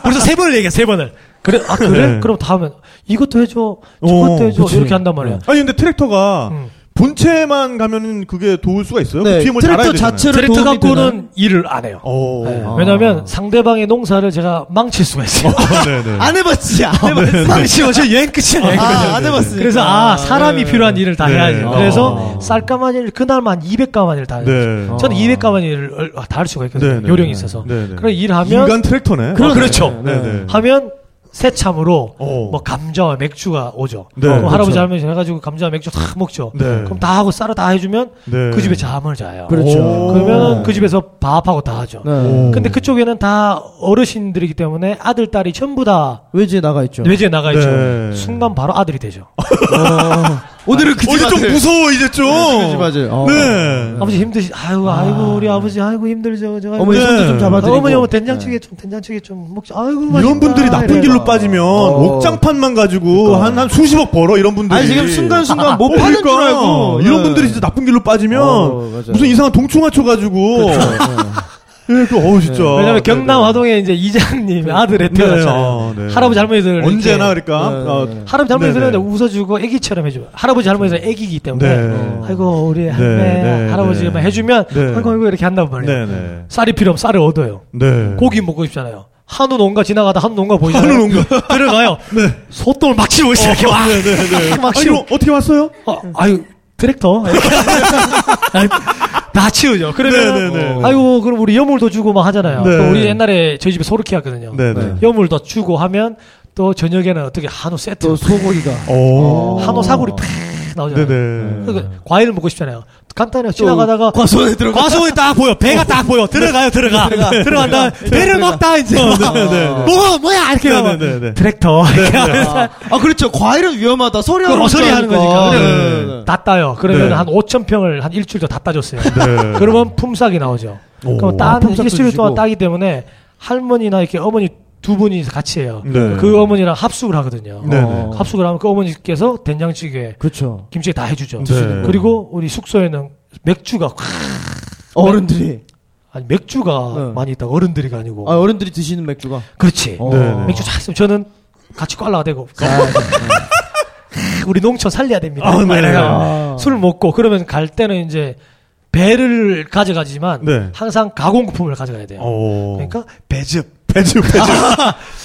그래서 세 번을 얘기해, 세 번을. 그래, 아, 그래? 네. 그럼 다음엔 이것도 해줘, 오, 저것도 해줘, 그치. 이렇게 한단 말이야. 아니 근데 트랙터가 음. 본체만 가면은 그게 도울 수가 있어요? 네, 그 뒤에 뭘 트랙터. 자체를 트랙터 도움이 갖고는 되나요? 일을 안 해요. 오. 네. 아. 왜냐면 상대방의 농사를 제가 망칠 수가 있어요. 네네. 안 해봤지, 안 해봤지. 망치면 저 여행 끝이야, 여행 끝. 아, 안 해봤으니까. 그래서 아, 사람이 네. 필요한 일을 다 네. 해야지. 아. 그래서 쌀가만 일, 그날만 200가만 일을 다 해요. 네. 저는 아. 200가만 일을 다 할 수가 있거든요. 네네. 요령이 있어서. 네네. 그래 일하면 인간 트랙터네. 그러- 그렇죠. 네네. 하면 새참으로 오. 뭐 감자와 맥주가 오죠. 네, 그럼 그렇죠. 할아버지 할머니 해가지고 감자와 맥주 다 먹죠. 네. 그럼 다 하고 쌀을 다 해주면 네. 그 집에 잠을 자요. 그렇죠. 오. 그러면 그 집에서 밥하고 다 하죠. 네. 오. 근데 그쪽에는 다 어르신들이기 때문에 아들, 딸이 전부 다 외지에 나가 있죠. 외지에 나가 있죠. 네. 순간 바로 아들이 되죠. 어, 오늘은 그 어제 좀 무서워 이제 좀. 그지 맞아요. 어. 네. 아버지 힘드시, 아이고, 아이고, 우리 아버지, 아이고, 힘들죠. 저, 어머니 네. 손도 좀 잡아드리고. 어머니, 어머, 된장찌개 좀, 된장찌개 좀 먹자. 아이고, 이런 맛있다. 분들이 나쁜. 길로 빠지면 옥장판만 가지고 한, 한 수십억 벌어 이런 분들이. 아니 지금 순간순간 못 어, 파는 줄 그러니까. 알고 이런 네. 분들이 진짜 나쁜 길로 빠지면 어. 무슨 이상한 동충하 쳐가지고. 예, 그, 어우, 진짜. 왜냐면 네, 경남 네. 화동에 이제 이장님 아들에 네, 태어났잖아요. 아, 네. 할아버지 할머니들 언제나 그러니까. 네, 어, 네. 할아버지 할머니들은 네, 네. 웃어주고 애기처럼 해줘. 할아버지 할머니들 애기이기 때문에 네. 아이고 우리 할매 네, 할아버지만 네. 해주면 네. 아이고 아이고 이렇게 한단 말이에요. 네, 네. 쌀이 필요 없으면 쌀을 얻어요. 네. 고기 먹고 싶잖아요. 한우 농가 지나가다 한우 농가 보이잖아요. 한우 농가. 들어가요. 소똥을 막 치고 있어요. 이렇게 막. 네, 네, 네. 막 아니, 치고. 어떻게 왔어요? 어, 아유 트랙터. 아니, 다 치우죠. 그러면 네, 네, 네. 아이고 그럼 우리 여물도 주고 막 하잖아요. 네. 우리 옛날에 저희 집에 소를 키웠거든요. 네, 네. 여물도 주고 하면 또 저녁에는 어떻게 한우 세트, 또 소고기가 오. 한우 사골이 팍 나오잖아요. 네네. 그러니까 과일을 먹고 싶잖아요. 간단해요. 지나가다가 과수원에 들어가 과수원이 딱 보여. 배가 딱 보여. 들어가요, 들어가. 들어간다. 배를 먹다, 이제. 뭐, 뭐야, 이렇게 네, 하면. 네, 네. 트랙터. 이렇게 하면서 아, 아, 그렇죠 과일은 위험하다 소리 그럼 하는 소리 하는 거니까. 네. 다 따요. 그러면 네. 한 5천 평을 한 일주일 더 다 따줬어요. 네. 그러면 품삯이 나오죠. 오. 그럼 품삯도 일주일 동안. 따기 때문에 할머니나 이렇게 어머니 두 분이 같이 해요. 네. 그 어머니랑 합숙을 하거든요. 네, 어. 합숙을 하면 그 어머니께서 된장찌개, 그렇죠 김치찌개 다 해주죠. 네. 그리고 우리 숙소에는 맥주가 어른들이 아니 맥주가 네. 많이 있다. 어른들이가 아니고. 아, 어른들이 드시는 맥주가 그렇지. 어. 네, 네. 맥주 잘 있으면 저는 같이 꽐라가 되고 아, 우리 농촌 살려야 됩니다. 아, 네. 아. 술 먹고 그러면 갈 때는 이제 배를 가져가지만 네. 항상 가공품을 가져가야 돼요. 오. 그러니까 배즙. 배즙, 배즙.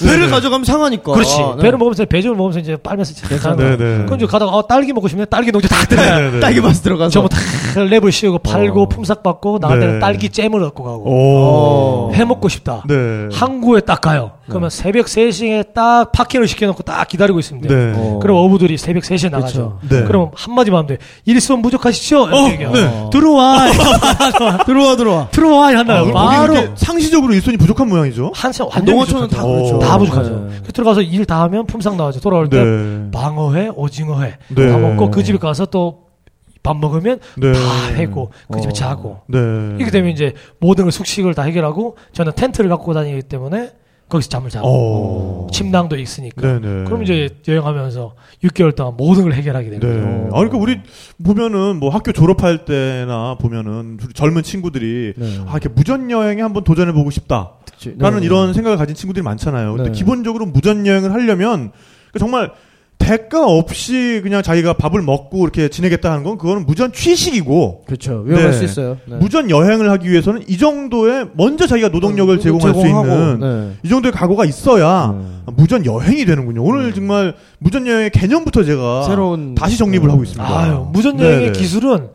배를 가져가면 상하니까 그렇지. 아, 네. 배를 먹으면서 배즙을 먹으면서 이제 빨면서 거야. 네, 네. 그럼 이제 가다가 어, 딸기 먹고 싶네. 딸기 농장 다 네, 들어요. 네, 네. 딸기 맛 들어가서 전부 다 랩을 씌우고 팔고 어. 품삯 받고 나갈 네. 때는 딸기 잼을 얻고 가고 오. 해 먹고 싶다. 네. 항구에 딱 가요. 그러면 새벽 3시에 딱 파킹을 시켜놓고 딱 기다리고. 네. 어. 그럼 어부들이 새벽 3시에 나가죠. 네. 그럼 한마디만 하면 돼. 일손 부족하시죠? 어. 네. 들어와. 들어와 들어와 들어와. 한다. 아, 바로. 상시적으로 일손이 부족한 모양이죠? 한참 완전 농어촌은. 다 그렇죠. 다 오. 부족하죠. 네. 그 들어가서 일 다 하면 품삯 나와죠. 돌아올 때 네. 방어회, 오징어회 네. 다 먹고 그 집에 가서 또 밥 먹으면 네. 다 해고 그 집에 어. 자고 네. 이렇게 되면 이제 모든 걸 숙식을 다 해결하고 저는 텐트를 갖고 다니기 때문에 거기서 잠을 자고 오. 침낭도 있으니까 어. 네네. 그럼 이제 여행하면서 6개월 동안 모든 걸 해결하게 네. 되는 거죠. 아, 그러니까 우리 보면은 뭐 학교 졸업할 때나 보면은 젊은 친구들이 네. 아, 이렇게 무전 여행에 한번 도전해 보고 싶다. 라는 네. 이런 생각을 가진 친구들이 많잖아요. 근데 네. 기본적으로 무전 여행을 하려면 그 정말 대가 없이 그냥 자기가 밥을 먹고 이렇게 지내겠다 하는 건 그거는 무전 취식이고 그렇죠 위험할 네. 수 있어요 네. 무전 여행을 하기 위해서는 이 정도의 먼저 자기가 노동력을 어, 제공할 수 제공하고, 있는 네. 이 정도의 각오가 있어야 네. 무전 여행이 되는군요. 오늘 정말 무전 여행의 개념부터 제가 새로운 다시 정립을 하고 있습니다. 아유, 무전 여행의 네네. 기술은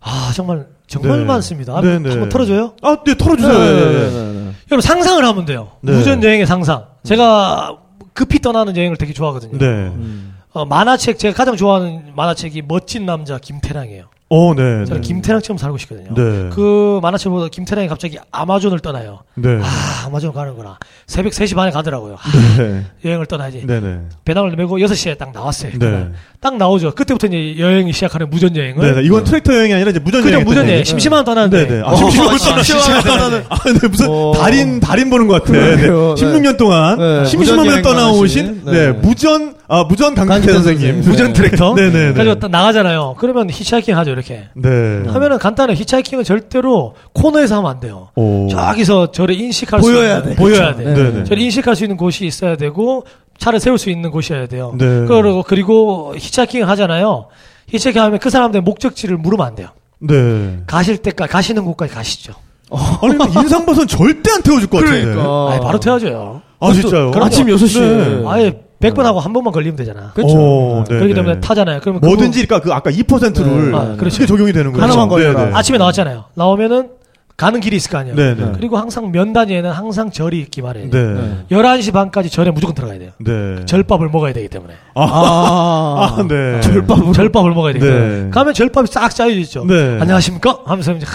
아 정말 정말 네. 많습니다. 네네. 한번 털어줘요? 아, 네, 털어주세요. 네, 네, 네, 네. 네, 네. 여러분 상상을 하면 돼요. 네. 무전 여행의 상상. 제가 급히 떠나는 여행을 되게 좋아하거든요. 네. 음. 어, 만화책 제가 가장 좋아하는 만화책이 멋진 남자 김태랑이에요. 어, 네. 저는 네. 김태랑처럼 살고 싶거든요. 네. 그 만화책 보다 김태랑이 갑자기 아마존을 떠나요. 네. 아, 아마존 가는구나. 새벽 3시 반에 가더라고요. 아, 네. 여행을 떠나야지. 네, 네. 배낭을 메고 6시에 딱 나왔어요. 네. 딱 나오죠. 그때부터 이제 여행이 시작하는 무전 여행을. 네, 네. 이건 트랙터 여행이 아니라 이제 무전 그냥 여행. 무전 여행. 심심하면 떠나는데. 네, 네. 아, 어, 심심한 심심한 떠나는. 아, 네, 무슨 어. 달인 달인 보는 것 같아. 네. 네. 16년 동안 네, 심심하면 무전 떠나오신 네. 무전 아 무전 강태 강태 선생님. 무전 트랙터. 네, 네, 네. 가지고 딱 나가잖아요. 그러면 히치하이킹 하죠, 이렇게. 네. 하면은 간단해. 히치하이킹은 절대로 코너에서 하면 안 돼요. 오. 저기서 저를 인식할 보여야 수 있는, 돼. 보여야 그쵸. 돼. 네, 네. 저를 인식할 수 있는 곳이 있어야 되고 차를 세울 수 있는 곳이어야 돼요. 네. 그리고 그리고 히치하이킹 하잖아요. 히치하이킹 하면 그 사람들 목적지를 물으면 안 돼요. 네. 가실 때까지 가시는 곳까지 가시죠. 아니 근데 인상 봐서는 절대 안 태워줄 것 같은데. 그러니까. 아예 바로 태워줘요. 아 진짜요? 아침 6시에. 네. 아예 100번 하고 한 번만 걸리면 되잖아. 그렇죠. 오, 네, 그렇기 네. 때문에 타잖아요. 그러면 뭐든지 그러니까 그 아까 2%를 네. 아, 그렇죠. 그게 적용이 되는 거죠. 하나만. 네, 네. 그거 아침에 나왔잖아요. 나오면은 가는 길이 있을 거 아니에요. 네, 네. 그리고 항상 면 단위에는 항상 절이 있기 마련이에요. 네. 네. 11시 반까지 절에 무조건 들어가야 돼요. 네. 절밥을 먹어야 되기 때문에. 아, 아, 네. 절밥으로. 절밥을 먹어야 되기 네. 때문에. 가면 절밥이 싹 짜여 있죠. 네. 안녕하십니까? 하면서 이제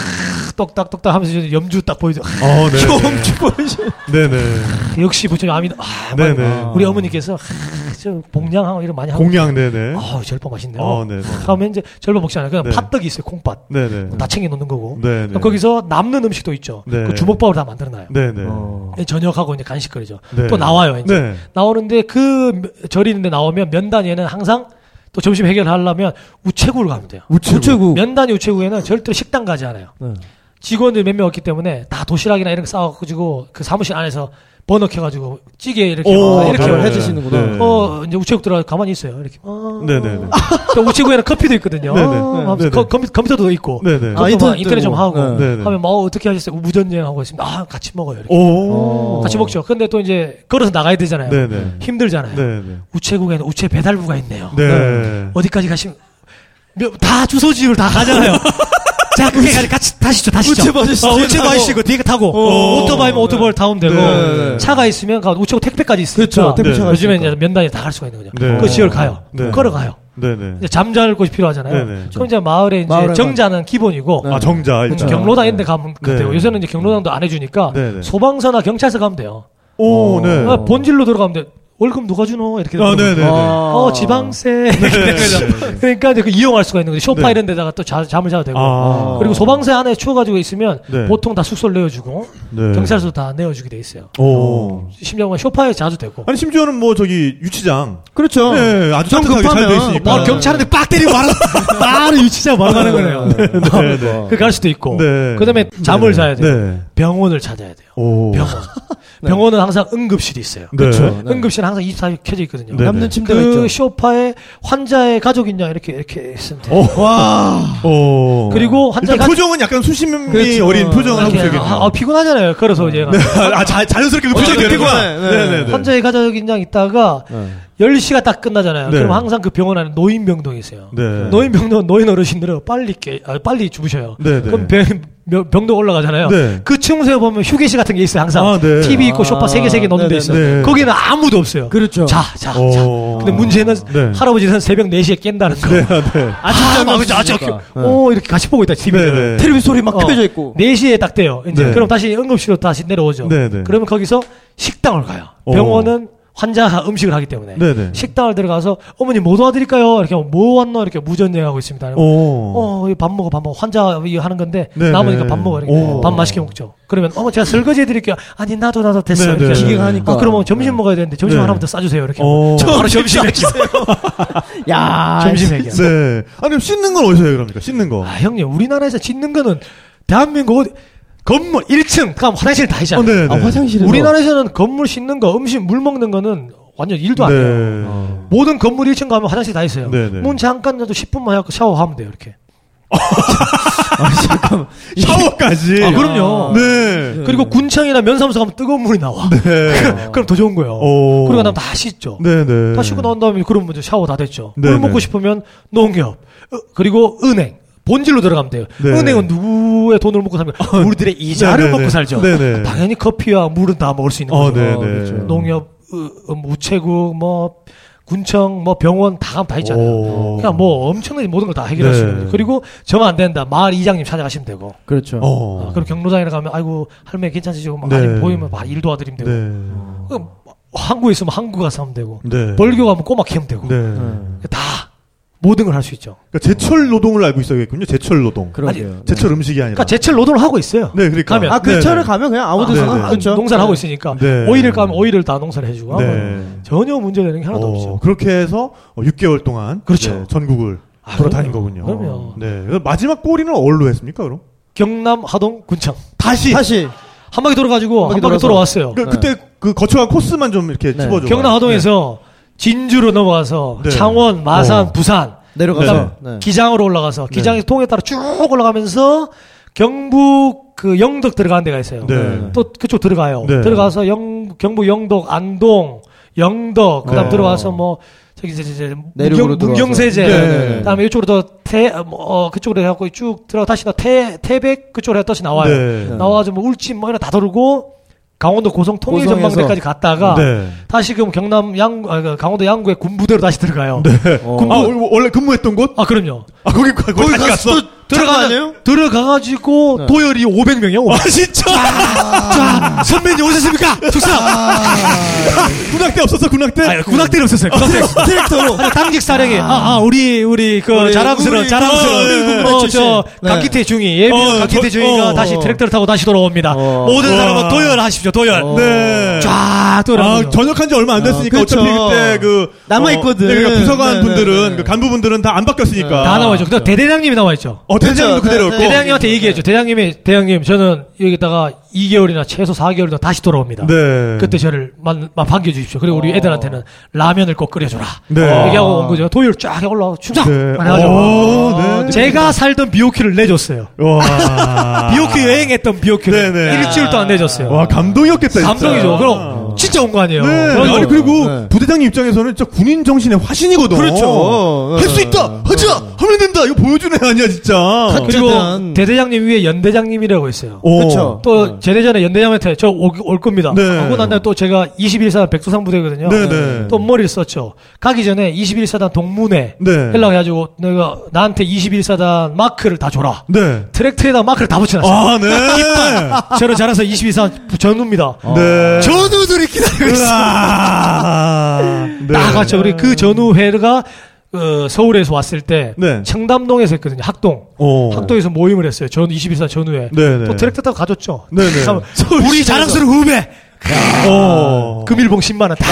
하, 똑딱 똑딱 하면서 염주 딱 보이죠. 어, 네. 좀 죽어야지. 네, 네. 역시 부처님 아미 아, 네, 막 네. 우리 어머니께서 하, 저 봉양하고 이런 많이 하고. 공양 네네. 아, 절밥 맛있네요. 어, 네네. 하면 이제 절밥 먹지 않아요. 그냥 네. 팥떡이 있어요. 콩팥. 네네. 다 챙겨 놓는 거고. 네네. 거기서 남는 음식도 있죠. 네. 그 주먹밥을 다 만들어 놔요. 네네. 어. 저녁하고 이제 간식거리죠. 네. 또 나와요. 이제 네. 나오는데 그 절이 있는데 나오면 면 단위에는 항상 또 점심 해결하려면 우체국을 가면 돼요. 우체국. 면단위 우체국에는 절대로 식당 가지 않아요. 네. 직원들 몇 명 없기 때문에 다 도시락이나 이런 거 싸가지고 그 사무실 안에서 버너 켜가지고 찌개 이렇게 오, 막 이렇게 네. 해주시는구나. 네. 어 이제 우체국 들어가 가만히 있어요. 이렇게. 어. 네네네. 또 우체국에는 커피도 있거든요. 네네. 어, 네네. 컴- 컴퓨- 컴퓨터도 있고. 네네. 아, 아, 인터넷, 인터넷 좀. 하고 네. 네네. 하면 뭐 어떻게 하셨어요? 무전여행 하고 있습니다. 아 같이 먹어요. 이렇게. 오. 같이 먹죠. 근데 또 이제 걸어서 나가야 되잖아요. 네네. 힘들잖아요. 네네. 우체국에는 우체 배달부가 있네요. 네. 어디까지 가시면 몇- 다 주소지를 다 가잖아요. 자, 그게 가지 같이 타시죠, 타시죠. 우체부 아저씨 어, 우체부 타고. 아저씨고 뒤에 타고 어. 오토바이면 오토바이를 타면 되고 네. 차가 있으면 가 우체국 택배까지 있으니까 그렇죠. 택배차가 요즘에 있으니까. 이제 면단이 다 갈 수가 있는 거죠. 네. 그 지역을 가요. 네. 걸어가요. 네네. 이제 잠잘 곳이 필요하잖아요. 네네. 그럼 이제 마을에 이제 마을에 정자는 기본이고 네. 아 정자 음, 일단. 경로당 이런 데 가면 네. 되고 요새는 이제 경로당도 안 해주니까 네네. 소방서나 경찰서 가면 돼요. 오 네. 아, 본질로 들어가면 돼. 월급 누가 주노? 이렇게 아 되는 네네. 어, 지방세. 그러니까 이제 그 이용할 수가 있는 거죠. 소파 네. 이런 데다가 또 자, 잠을 자도 되고. 아. 그리고 소방세 안에 추워가지고 있으면 네. 보통 다 숙소를 내어주고 네. 경찰서 다 내어주게 돼 있어요. 오. 심지어 뭐 소파에 자도 되고. 아니 심지어는 뭐 저기 유치장. 그렇죠. 네, 아주 좀 따뜻하게 잘돼 급하면 있으니까. 바로 경찰한테 빡 때리고 바로, 바로 유치장 바로 가는 거네요. 네, 네. 그갈 수도 있고. 네. 그 다음에 잠을 네. 자야 돼요. 네. 병원을 찾아야 돼요. 오. 병원. 병원은 항상 응급실이 있어요. 네. 그렇죠. 네. 응급실 은 항상 24시 켜져 있거든요. 네. 남는 침대가 그 있죠. 쇼파에 환자의 가족 있냐 이렇게 이렇게 돼요. 오. 와. 오. 그리고 환자가 일단 표정은 약간 수심이 그렇죠. 어린 표정을 하고 있어야겠네요. 아, 아, 피곤하잖아요. 걸어서 이제 아, 자, 자연스럽게 그 표정이 어차피 되는구나. 피곤해. 네. 네네네. 환자의 가족 인장 있다가 네. 10시가 딱 끝나잖아요. 네. 그럼 항상 그 병원 안에 노인병동이 있어요. 네. 노인병동 노인 어르신들은 빨리 깨, 아, 빨리 주무셔요. 네네. 그럼 병, 병- 병동 올라가잖아요. 네. 그 층수에 보면 휴게실 같은 게 있어요. 항상 아, 네. TV 있고 소파 아, 세개 세개 놓는 데 네네네. 있어요. 네. 거기는 아무도 없어요. 그렇죠. 자, 자, 자. 오. 근데 문제는 네. 할아버지는 새벽 4시에 깬다는 거. 네, 네. 아침 아, 잠이 아버지 아직. 네. 오 이렇게 같이 보고 있다 네, TV를. 네. 텔레비 소리 막 어. 켜져 있고. 4시에 딱 돼요. 이제 네. 그럼 다시 응급실로 다시 내려오죠. 네, 네. 그러면 거기서 식당을 가요. 오. 병원은 환자가 음식을 하기 때문에 네, 네. 식당을 들어가서 어머니 뭐 도와드릴까요? 이렇게 하면 뭐 왔노? 이렇게 무전여행하고 있습니다. 오. 어, 밥 먹어, 밥 먹어. 환자 이거 하는 건데 네, 남으니까 네. 밥 먹어. 이렇게 오. 밥 맛있게 먹죠. 그러면 어머 제가 설거지 해드릴게요. 아니 나도 나도 됐어. 네, 이렇게 네. 기계하니까. 아, 그러면 점심 먹어야 되는데 점심 네. 하나만 더 싸주세요. 이렇게. 오. 하면 바로 점심 해결. 야. 점심 해결. 네. 아니, 그럼 씻는 건 어디서 해요, 그럽니까? 씻는 거. 아 형님 우리나라에서 짓는 거는 대한민국 어디- 건물 1층 가면 화장실 다 어, 있잖아요. 네, 아, 네. 화장실에서. 우리나라에서는 건물 씻는 거, 음식 물 먹는 거는 완전 일도 안 돼요. 네. 모든 건물 1층 가면 화장실 다 있어요. 네, 네. 문 잠깐 놔도 10분만 하고 샤워하면 돼요, 이렇게. 샤워까지. 아, 그럼요. 네. 그리고 군청이나 면사무소 가면 뜨거운 물이 나와. 네. 그럼 더 좋은 거예요. 오. 그리고 나면 다 씻죠. 네, 네. 다 씻고 나온 다음에 그럼 먼저 샤워 다 됐죠. 네, 물 네. 먹고 싶으면 농협, 어, 그리고 은행. 본질로 들어가면 돼요. 네. 은행은 누구의 돈을 먹고 살면 우리들의 이자를 네, 네, 먹고 네. 살죠. 네, 네. 당연히 커피와 물은 다 먹을 수 있는 어, 거죠. 네, 어, 네. 그렇죠. 농협, 어, 어, 우체국, 뭐 군청, 뭐 병원 다 가면 다 있잖아요. 오. 그냥 뭐 엄청나게 모든 걸 다 해결할 네. 수 있는 거죠. 그리고 정안 된다. 마을 이장님 찾아가시면 되고. 그렇죠. 어. 어, 그리고 경로당에 가면 아이고 할머니 괜찮으시고 막 네. 아니 보이면 막 일 도와드리면 되고. 네. 그럼 한국에 있으면 한국 가서 하면 되고. 네. 벌교 가면 꼬마 키우면 되고. 네. 네. 다 모든 걸 할 수 있죠. 그러니까 제철 노동을 알고 있어야겠군요. 제철 노동. 그러게요. 제철 음식이 아니라. 그러니까 제철 노동을 하고 있어요. 네, 그러니까. 가면. 아, 네, 근처를 네. 가면 그냥 아무 아, 데서나 네, 네. 그렇죠. 농사를 하고 있으니까 네. 오이를 까면 오이를 다 농사를 해주고 네. 하면 전혀 문제되는 게 하나도 어, 없죠. 그렇게 해서 어, 6개월 동안 그렇죠. 네, 전국을 아, 돌아다닌. 거군요. 그럼요. 네. 마지막 골인은 어디로 했습니까, 그럼? 경남 하동 군청 다시. 다시 한 바퀴 돌아가지고 한한 바퀴 바퀴 돌아서. 돌아왔어요. 그, 네. 그때 그 거쳐간 코스만 좀 이렇게 네. 찝어줘. 경남 하동에서 진주로 넘어가서 네. 창원, 마산, 어. 부산, 내려가서 네. 네. 기장으로 올라가서 기장에서 통에 따라 쭉 올라가면서 경북 그 영덕 들어가는 데가 있어요. 네. 또 그쪽 들어가요. 네. 들어가서 영 경북 영덕 안동 영덕 그다음 어. 들어가서 뭐 저기 이제 이제 문경. 문경세제 네, 네, 네. 그다음에 이쪽으로 더태뭐 어, 그쪽으로 해갖고 쭉 들어 다시 태 태백 그쪽으로 해서 다시 나와요. 네. 나와서 뭐 울진 뭐 이런 다 돌고 강원도 고성 고성에서. 통일 전망대까지 갔다가 네. 다시 그럼 경남 양구 아, 그 강원도 양구의 군부대로 다시 들어가요. 네. 어. 아, 원래 근무했던 곳? 아 그럼요. 아, 거기, 거기, 거기 다시 갔어? 또 들어가? 들어가가지고 네. 도열이 500명이요. 아, 진짜! 자, 선배님 오셨습니까? 축사. 군악대 없었어, 군악대? 아니, 군악대는 없었어요. 군악대. 디렉터로. 아니, 당직 사령이 아, 아, 우리 우리 그 우리, 자랑스러운 우리 자랑스러운 그, 우리 어, 저. 네. 강기태 중위 예비 어, 강기태 저- 중위가 어, 다시 어. 트랙터를 타고 다시 돌아옵니다. 어. 모든 와. 사람은 도열하십시오. 도열. 어. 네. 쫙 아, 돌아오죠. 전역한 지 얼마 안 됐으니까 어, 어, 차피 그쵸. 그때 그 남아 있거든. 어, 네, 그러니까 부서관 네, 분들은. 그 간부분들은 다 안 바뀌었으니까 다 나와 있죠. 근데 대대장님이 나와 있죠. 어 대장님도 그쵸. 그대로였고. 네, 대장님한테 얘기했죠. 대장님이 대장님 저는 여기다가 2개월이나 최소 4개월 더 다시 돌아옵니다. 네. 그때 저를 만, 만 반겨주십시오. 그리고 우리 애들한테는 라면을 꼭 끓여줘라. 네. 얘기하고 온 거죠. 도열 쫙 올라가고 충성! 네. 많이 하죠. 오, 네. 제가 살던 비오키를 내줬어요. 와. 비오키 여행했던 비오키를 네네. 일주일도 안 내줬어요. 와 감동이었겠다. 진짜. 감동이죠. 그럼 진짜 온 거 아니에요. 네. 그래서 아니 그리고 네. 부대장님 입장에서는 진짜 군인 정신의 화신이거든. 그렇죠. 할수 있다. 하자. 하면 된다. 이거 보여주는 애 아니야 진짜. 그리고. 대대장님 위에 연대장님이라고 있어요. 어. 그쵸. 또 제대전에 연대장한테 저 올 겁니다. 네. 하고 난 다음에 또 제가 21사단 백두산 부대거든요. 네네. 또 머리를 썼죠. 가기 전에 21사단 동문회 네. 연락해가지고 내가 나한테 21사단 마크를 다 줘라. 네. 트랙터에다 마크를 다 붙여놨어요. 아 네. 저를 잘해서 22사단 전우입니다. 네. 전우들이 기다리고. 으아. 네. 딱 왔죠. 우리 그 전우회가 어, 서울에서 왔을 때 네. 청담동에서 했거든요. 학동. 어. 학동에서 모임을 했어요. 전 21사 전후에. 네네. 또 트랙터 타고 가졌죠. 네네. 참, 우리 자랑스러운 후배. 어. 금일봉 10만 원. 다.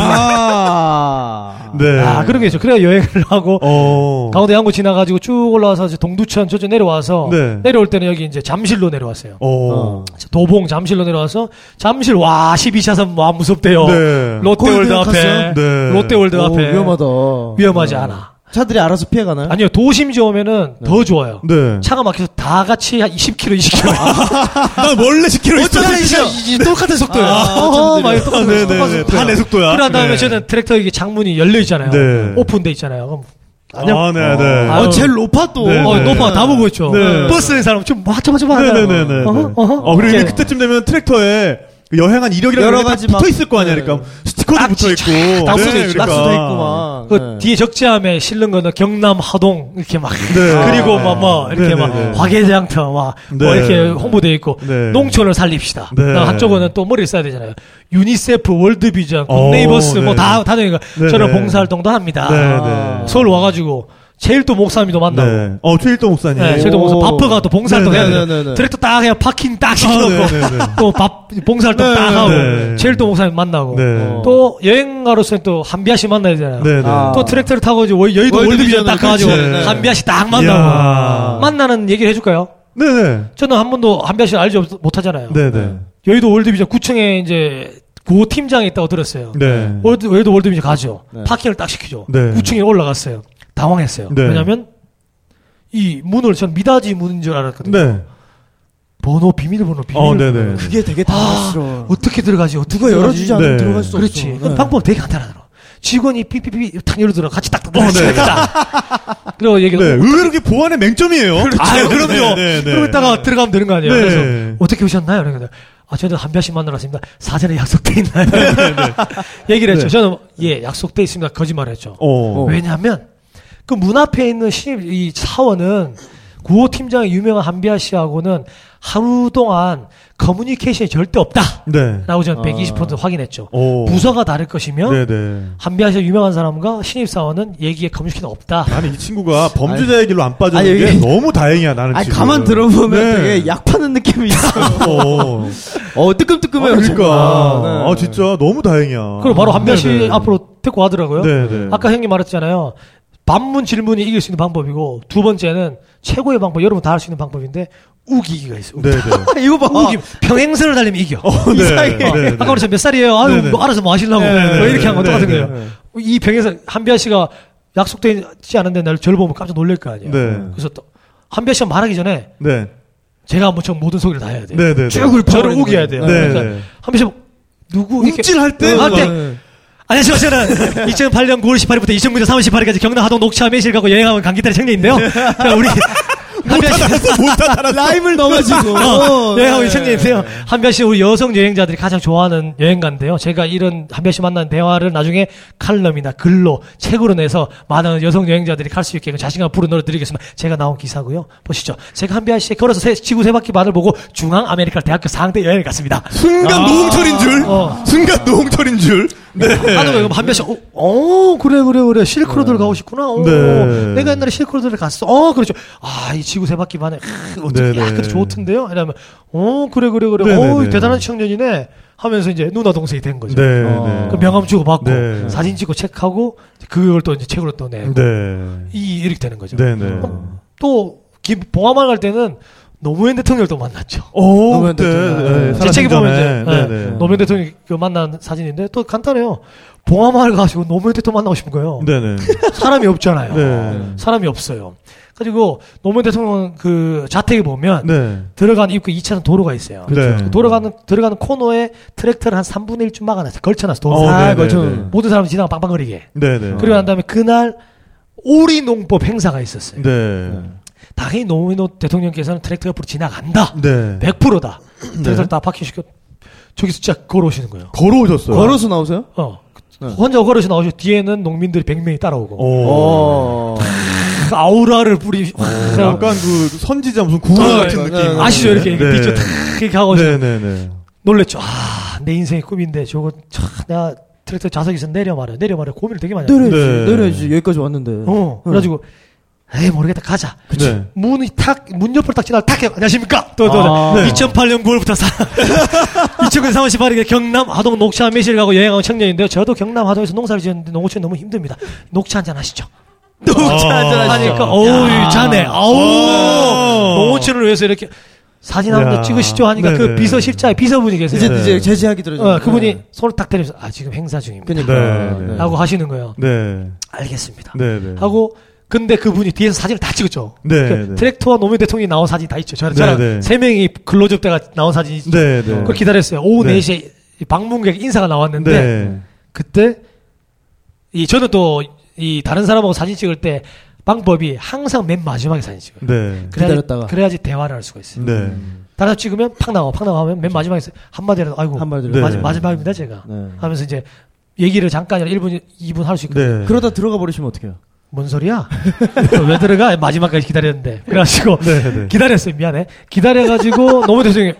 아. 네. 아, 그런 게 있죠. 그래야 여행을 하고 어. 강원도 양구 지나가지고 쭉 올라와서 이제 동두천 저쪽 내려와서 네. 내려올 때는 여기 이제 잠실로 내려왔어요. 어. 도봉 잠실로 내려와서 잠실 와 12차선 와 무섭대요. 네. 롯데월드 앞에? 네. 롯데월드 오, 앞에 위험하다. 위험하지 네. 않아. 차들이 알아서 피해 가나요? 아니요 도심지 오면은 더 좋아요. 네. 차가 막혀서 다 같이 한 20km, 20km. 나 원래 10km 어쩌나 있었어. 이제 이 똑같은 속도야. 아, 어허, 막 차들이. 똑같은 아, 속도. 네네네. 다내 속도야. 그런 다음에 네. 저는 트랙터 이게 창문이 열려 있잖아요. 네. 오픈돼 있잖아요. 그럼 안녕. 아, 네, 네. 아유. 어, 제일 높아 또. 네, 어, 네. 높아 다 보고 있죠. 네. 버스는 사람 좀 맞춰 맞춰 봐. 네네네네. 어허, 어허. 어, 그리고. 그때쯤 되면 트랙터에 그 여행한 이력이랑 여러 가지 붙어 막- 있을 거 아니야. 네. 그러니까 스티커도 붙어 있고. 딱 붙어 있죠. 낙서도 있고 막. 그 네. 뒤에 적재함에 실는 거는 경남 하동 이렇게 막 네. 그리고 아, 막뭐 네. 이렇게 네, 막 네, 네. 화개장터 막 네. 뭐 이렇게 홍보돼 있고 네. 농촌을 살립시다. 네. 한쪽은 또 머리를 써야 되잖아요. 유니세프, 월드비전, 오, 굿네이버스 네. 뭐다 다니까 네, 저는 네. 봉사활동도 합니다. 네, 아. 네. 서울 와가지고 최일도 목사님도 만나고. 네. 어, 최일도 목사님. 네, 최일도 목사 오. 밥퍼 가 또 봉사활동 네, 해야 네, 돼요. 네, 네. 트랙터 딱 그냥 파킹 딱 아, 시켜놓고 네. 또 밥, 봉사활동 네, 딱 하고 네. 최일도 목사님 만나고 네. 어. 또 여행가로서는 또 한비야 씨 만나야 되잖아요. 네, 네. 아. 또 트랙터를 타고 이제 월- 여의도 월드비전 딱 가가지고. 네. 한비야 씨 딱 만나고 이야. 만나는 얘기를 해줄까요? 네, 네. 저는 한 번도 한비야 씨 알지 못- 못하잖아요. 네, 네. 여의도 월드비전 9층에 이제 고 팀장이 있다고 들었어요. 네. 월드, 여의도 월드비전 가죠. 네. 파킹을 딱 시키죠. 네. 9층에 올라갔어요. 당황했어요. 네. 왜냐면 이 문을 전 미닫이 문인 줄 알았거든요. 네. 번호 비밀번호 비밀번호. 어, 네네. 그게 되게 아, 당황스러워. 어떻게 들어가지? 어떻게 누가 열어주지? 않으면 네. 들어갈 수 그렇지. 없어. 그 네. 방법 되게 간단하더라. 직원이 삐삐삐 탁 열어들어 같이 딱딱 어, 네. 딱. 그리고 얘기. 네. 의외로 그게 보안의 맹점이에요. 아, 그럼요. 네, 네, 네. 그러고 있다가 들어가면 되는 거 아니에요. 네. 그래서 어떻게 오셨나요? 그러니까 아, 저는 한비아 씨 만나러 왔습니다. 사전에 약속돼 있나요? 얘기를 했죠. 네. 저는 예, 약속돼 있습니다. 거짓말을 했죠. 어. 왜냐하면 그 문 앞에 있는 신입 이 사원은 구호 팀장의 유명한 한비아 씨하고는 하루 동안 커뮤니케이션이 절대 없다라고 네. 저는 아. 120% 확인했죠. 오. 부서가 다를 것이며 네, 네. 한비아 씨 유명한 사람과 신입 사원은 얘기에 커뮤니케이션 없다. 아니 이 친구가 범죄자의 길로 안 아니, 게 너무 다행이야 나는 아니 지금. 가만 들어보면 네. 되게 약 파는 느낌이 있어. 어. 어 뜨끔뜨끔해요. 아, 그러니까 정말. 네. 아 진짜 너무 다행이야. 그리고 바로 한비아 씨 네, 네. 앞으로 데리고 가더라고요. 네, 네. 아까 형님 말했잖아요. 반문 질문이 이길 수 있는 방법이고 두 번째는 최고의 방법 여러분 다 할 수 있는 방법인데 우기기가 있어. 우기. 네, 네. 이거 봐. 우기 평행선을 달리면 이겨. 어, 네. 이상해. 네, 네. 아까 그래서 몇 살이에요? 아유. 뭐 알아서 뭐 하시려고. 뭐 이렇게 한 건 똑같은. 거예요. 이 병에서 한비아 씨가 약속되지 않은데 나를 저를 보면 깜짝 놀랄 거 아니에요. 네. 그래서 또 한비아 씨가 말하기 전에 네. 제가 한번 저 모든 소리를 다 해야 돼요. 네네네. 쭉 저를 우겨야 돼요. 네. 그러니까 한비아 씨 누구 움찔할 때 할 때. 네. 안녕하세요. 저는 2008년 9월 18일부터 2009년 3월 18일까지 경남 하동 녹차 매실 가고 여행하는 강기태의 청년인데요. 자, 우리. 라임을 넣어가지고. 어, 네, 우리 청년인데요. 한별 씨 우리 여성 여행자들이 가장 좋아하는 여행가인데요. 제가 이런 한별 씨 만난 대화를 나중에 칼럼이나 글로 책으로 내서 많은 여성 여행자들이 갈 수 있게 자신감 불어넣어 드리겠습니다. 제가 나온 기사고요. 보시죠. 제가 한별 씨 걸어서 세- 지구 세 바퀴 반을 보고 중앙 아메리카 대학교 상대 여행을 갔습니다. 순간 노홍철인 줄. 어. 순간 노홍철인 줄. 네. 하는 거예요. 한별 씨, 어, 어, 그래, 그래, 그래. 실크로드를 가고 싶구나. 어, 네. 내가 옛날에 실크로드를 갔어. 어, 그렇죠. 아, 이 지구 세 바퀴 반에, 크, 어떻게, 네, 야, 네. 그래, 좋던데요? 이러면, 어, 그래, 그래, 그래. 네, 네, 어, 네. 대단한 청년이네. 하면서 이제 누나 동생이 된 거죠. 네, 어. 네. 그 명함 주고 받고 네. 사진 찍고 체크하고 그걸 또 이제 책으로 또 내고 네. 이 이렇게 되는 거죠. 네, 네. 또 기- 봉화마을 갈 때는 노무현 대통령을 또 만났죠. 오, 노무현 네, 대통령. 네. 제 책에 보면 이제. 네, 네, 네. 노무현 대통령 그 만난 사진인데 또 간단해요. 봉하마을 가시고 노무현 대통령 만나고 싶은 거예요. 네, 네. 사람이 없잖아요. 네. 사람이 없어요. 그리고 노무현 대통령 그 자택에 보면 네. 들어가는 입구 2차선 도로가 있어요. 네. 그 돌아가는 들어가는 코너에 트랙터를 한 3분의 1쯤 막아놨어요. 걸쳐놨어. 도로. 어, 아, 네, 그렇죠. 네, 네. 모든 사람이 지나가 빵빵거리게. 네, 네. 그리고 난 다음에 그날 오리농법 행사가 있었어요. 네. 당연히 노무현 대통령께서는 트랙터 옆으로 지나간다. 네. 100%다. 트랙터를 다 파킹시켜 저기서 진짜 걸어오시는 거예요. 걸어오셨어요. 걸어서 나오세요? 어. 네. 혼자 걸어서 나오시고 뒤에는 농민들이 100명이 따라오고 오. 어. 그 아우라를 뿌리 약간 그 선지자 무슨 구호 어, 같은 네, 느낌. 네, 아시죠 이렇게 네. 빛을 탁 이렇게 하고 네, 네, 네. 놀랬죠. 아, 내 인생의 꿈인데 저거 참 내가 트랙터 좌석에서 내려 말이야. 내려 말이야. 고민을 되게 많이 하고. 내려야지. 네. 내려야지. 여기까지 왔는데. 어. 그래가지고 에이 모르겠다 가자. 네. 문이 탁, 문 옆을 딱 지나 탁 해. 안녕하십니까? 또, 또, 아. 네. 2008년 9월부터 사, 2009년 3월 18일에 경남 하동 녹차 매실 가고 여행하고 청년인데요. 저도 경남 하동에서 농사를 지었는데 농어촌이 너무 힘듭니다. 녹차 한 잔 하시죠. 녹차 한 잔 하시죠. 하니까, 어우, 야. 자네, 아우, 어. 농어촌을 위해서 이렇게 사진 한 야. 번 찍으시죠 하니까 그 네네. 비서실장의 비서분이 계세요. 이제, 네. 이제 제지하기 들어죠. 어, 그분이 손을 딱 때리면서, 아, 지금 행사 중입니다. 그니까. 네, 네. 라고 하시는 거예요. 네. 알겠습니다. 네, 네. 하고, 근데 그분이 뒤에서 사진을 다 찍었죠. 네, 그 네. 트랙터와 노무현 대통령이 나온 사진 다 있죠. 저랑, 네, 저랑 네. 세 명이 때가 나온 사진이 있죠. 네, 네. 그걸 기다렸어요. 오후 네. 4시에 이 방문객 인사가 나왔는데, 네. 그때, 이, 저는 또, 이, 다른 사람하고 사진 찍을 때, 방법이 항상 맨 마지막에 사진 찍어요. 네. 그래야지, 기다렸다가. 그래야지 대화를 할 수가 있어요. 네. 다른 사람 찍으면 팍 나와, 팍 나가면 맨 마지막에 한마디라도, 아이고, 한마디로. 네. 마지, 마지막입니다, 제가. 네. 하면서 이제, 얘기를 잠깐 1분, 2분 할 수 있거든요. 네. 그러다 들어가 버리시면 어떡해요? 뭔 소리야? 왜 들어가? 마지막까지 기다렸는데. 그래가지고, 네, 네. 기다렸어요. 미안해. 기다려가지고, 너무 대통령이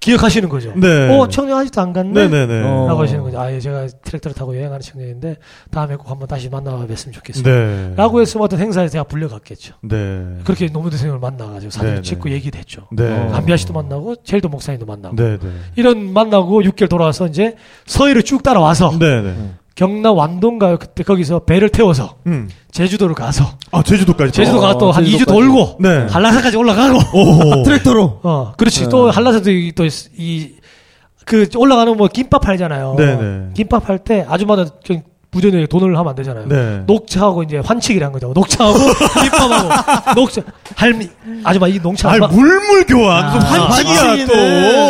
기억하시는 거죠. 네. 어, 청년 아직도 안 갔네? 네, 네, 네. 어. 라고 하시는 거죠. 아, 예, 제가 트랙터를 타고 여행하는 청년인데, 다음에 꼭 한번 다시 만나 뵀으면 좋겠습니다. 네. 라고 했으면 어떤 행사에 제가 불려갔겠죠. 네. 그렇게 노무현 대통령을 만나가지고 사진 네, 을 찍고 네. 얘기도 했죠. 네. 어. 안비아 씨도 만나고, 제일도 목사님도 만나고. 네, 네. 이런 만나고 6개월 돌아와서 이제 서해를 쭉 따라와서 네, 네. 경남 완도인가요? 그때 거기서 배를 태워서 음. 제주도를 가서 아, 제주도까지. 제주도 어. 가서 또한 2주 제주도까지. 돌고 네. 한라산까지 올라가고 오. 트랙터로. 어 그렇지 네. 또 한라산도 또이 그 올라가는 뭐 김밥 팔잖아요. 네네. 김밥 팔때 그냥 부전에 돈을 하면 안 되잖아요. 네. 녹차하고 이제 환칙이란 거죠. 녹차하고 김밥하고 녹차 할미 아줌마 이 농차 아, 물물 교환. 아, 환칙이야, 환칙이네.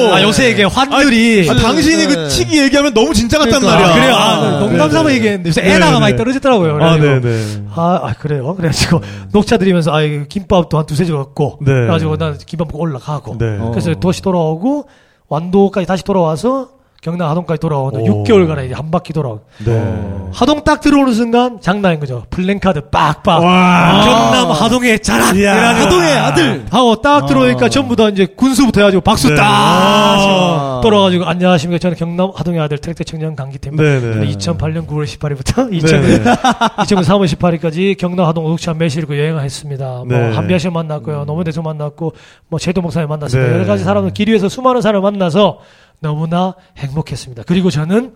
또. 아 요새 이게 환율이 아, 당신이 그 네. 치기 얘기하면 너무 진짜 같단 그러니까. 말이야. 아, 그래요. 아, 농담 삼아. 얘기했는데 요새. 애나가 많이 떨어졌더라고요. 아, 네네. 아, 아, 그래요. 그래가지고 녹차 드리면서 아 김밥도 한 두세 줄 갖고 네. 그래가지고 난 김밥 먹고 올라가고 네. 어. 그래서 도시 돌아오고 완도까지 다시 돌아와서 경남 하동까지 돌아오는 오. 6개월간에 이제 한 바퀴 돌아오고 네. 하동 딱 들어오는 순간 장난인 거죠. 플랜카드 빡빡. 와. 경남 하동의 자랑. 하동의 아들. 하고 딱 들어오니까 아. 전부 다 이제 군수부터 해가지고 박수 네. 딱 아. 돌아가지고 안녕하십니까. 저는 경남 하동의 아들 트랙터 청년 강기태입니다. 네네. 2008년 9월 18일부터 네네. 2009년 3월 18일까지 경남 하동 녹차 매실 갖고 여행을 했습니다. 네. 뭐 한비야 씨 만났고요. 노무현 대통령 만났고 뭐 제도 목사님 만났습니다. 네. 여러 가지 사람을 길 위에서 수많은 사람을 만나서 너무나 행복했습니다. 그리고 저는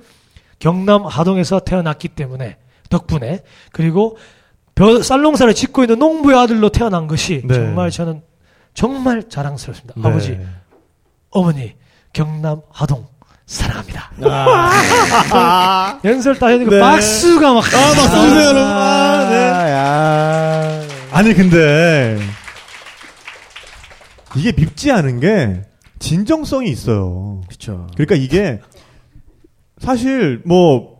경남 하동에서 태어났기 때문에 덕분에 그리고 벼, 쌀농사를 짓고 있는 농부의 아들로 태어난 것이 네. 정말 저는 정말 자랑스럽습니다. 네. 아버지, 어머니, 경남 하동 사랑합니다. 아. 연설 다 해니까 네. 박수가 막. 아, 박수 주세요, 여러분. 아, 네. 야. 아니 근데 이게 밉지 않은 게 진정성이 있어요. 그쵸. 그러니까 이게 사실 뭐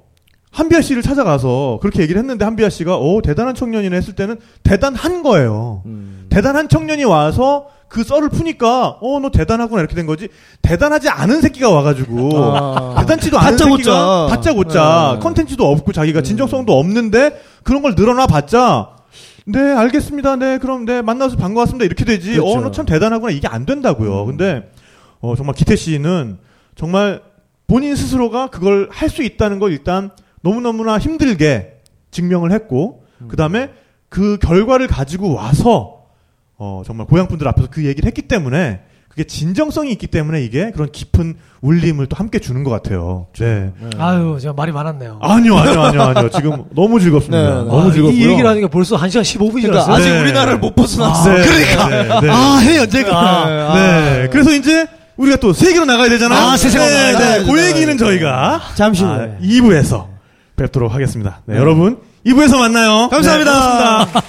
한비아 씨를 찾아가서 그렇게 얘기를 했는데 한비아 씨가 오 대단한 청년이네 했을 때는 대단한 거예요. 음. 대단한 청년이 와서 그 썰을 푸니까 어 너 대단하구나 이렇게 된 거지 대단하지 않은 새끼가 와가지고 아. 대단치도 않은. 새끼가 다짜고짜 네. 컨텐츠도 없고 자기가 진정성도 없는데 그런 걸 늘어나 봤자 네 알겠습니다 네 그럼 네 만나서 반가웠습니다 이렇게 되지 그렇죠. 어너 참 대단하구나 이게 안 된다고요 근데 어 정말 기태 씨는 정말 본인 스스로가 그걸 할 수 있다는 걸 일단 너무너무나 힘들게 증명을 했고 그다음에 그 결과를 가지고 와서 어, 정말 고향 분들 앞에서 그 얘기를 했기 때문에 그게 진정성이 있기 때문에 이게 그런 깊은 울림을 또 함께 주는 것 같아요. 네. 아유, 제가 말이 많았네요. 아니요, 아니요, 아니요, 아니요. 지금 너무 즐겁습니다. 네, 네. 너무 아, 즐겁고요. 이 얘기를 하니까 벌써 1시간 15분이 그러니까 지났어요. 아직 네. 우리나라를 못 벗어났어. 네, 그러니까. 네, 네. 아, 해요, 제가. 네. 그래서 이제 우리가 또 세계로 나가야 되잖아요. 아, 세계로 네, 나가야 네. 돼. 그 얘기는 저희가 잠시 아, 후에. 2부에서 뵙도록 하겠습니다. 네, 여러분 2부에서 만나요. 감사합니다. 네.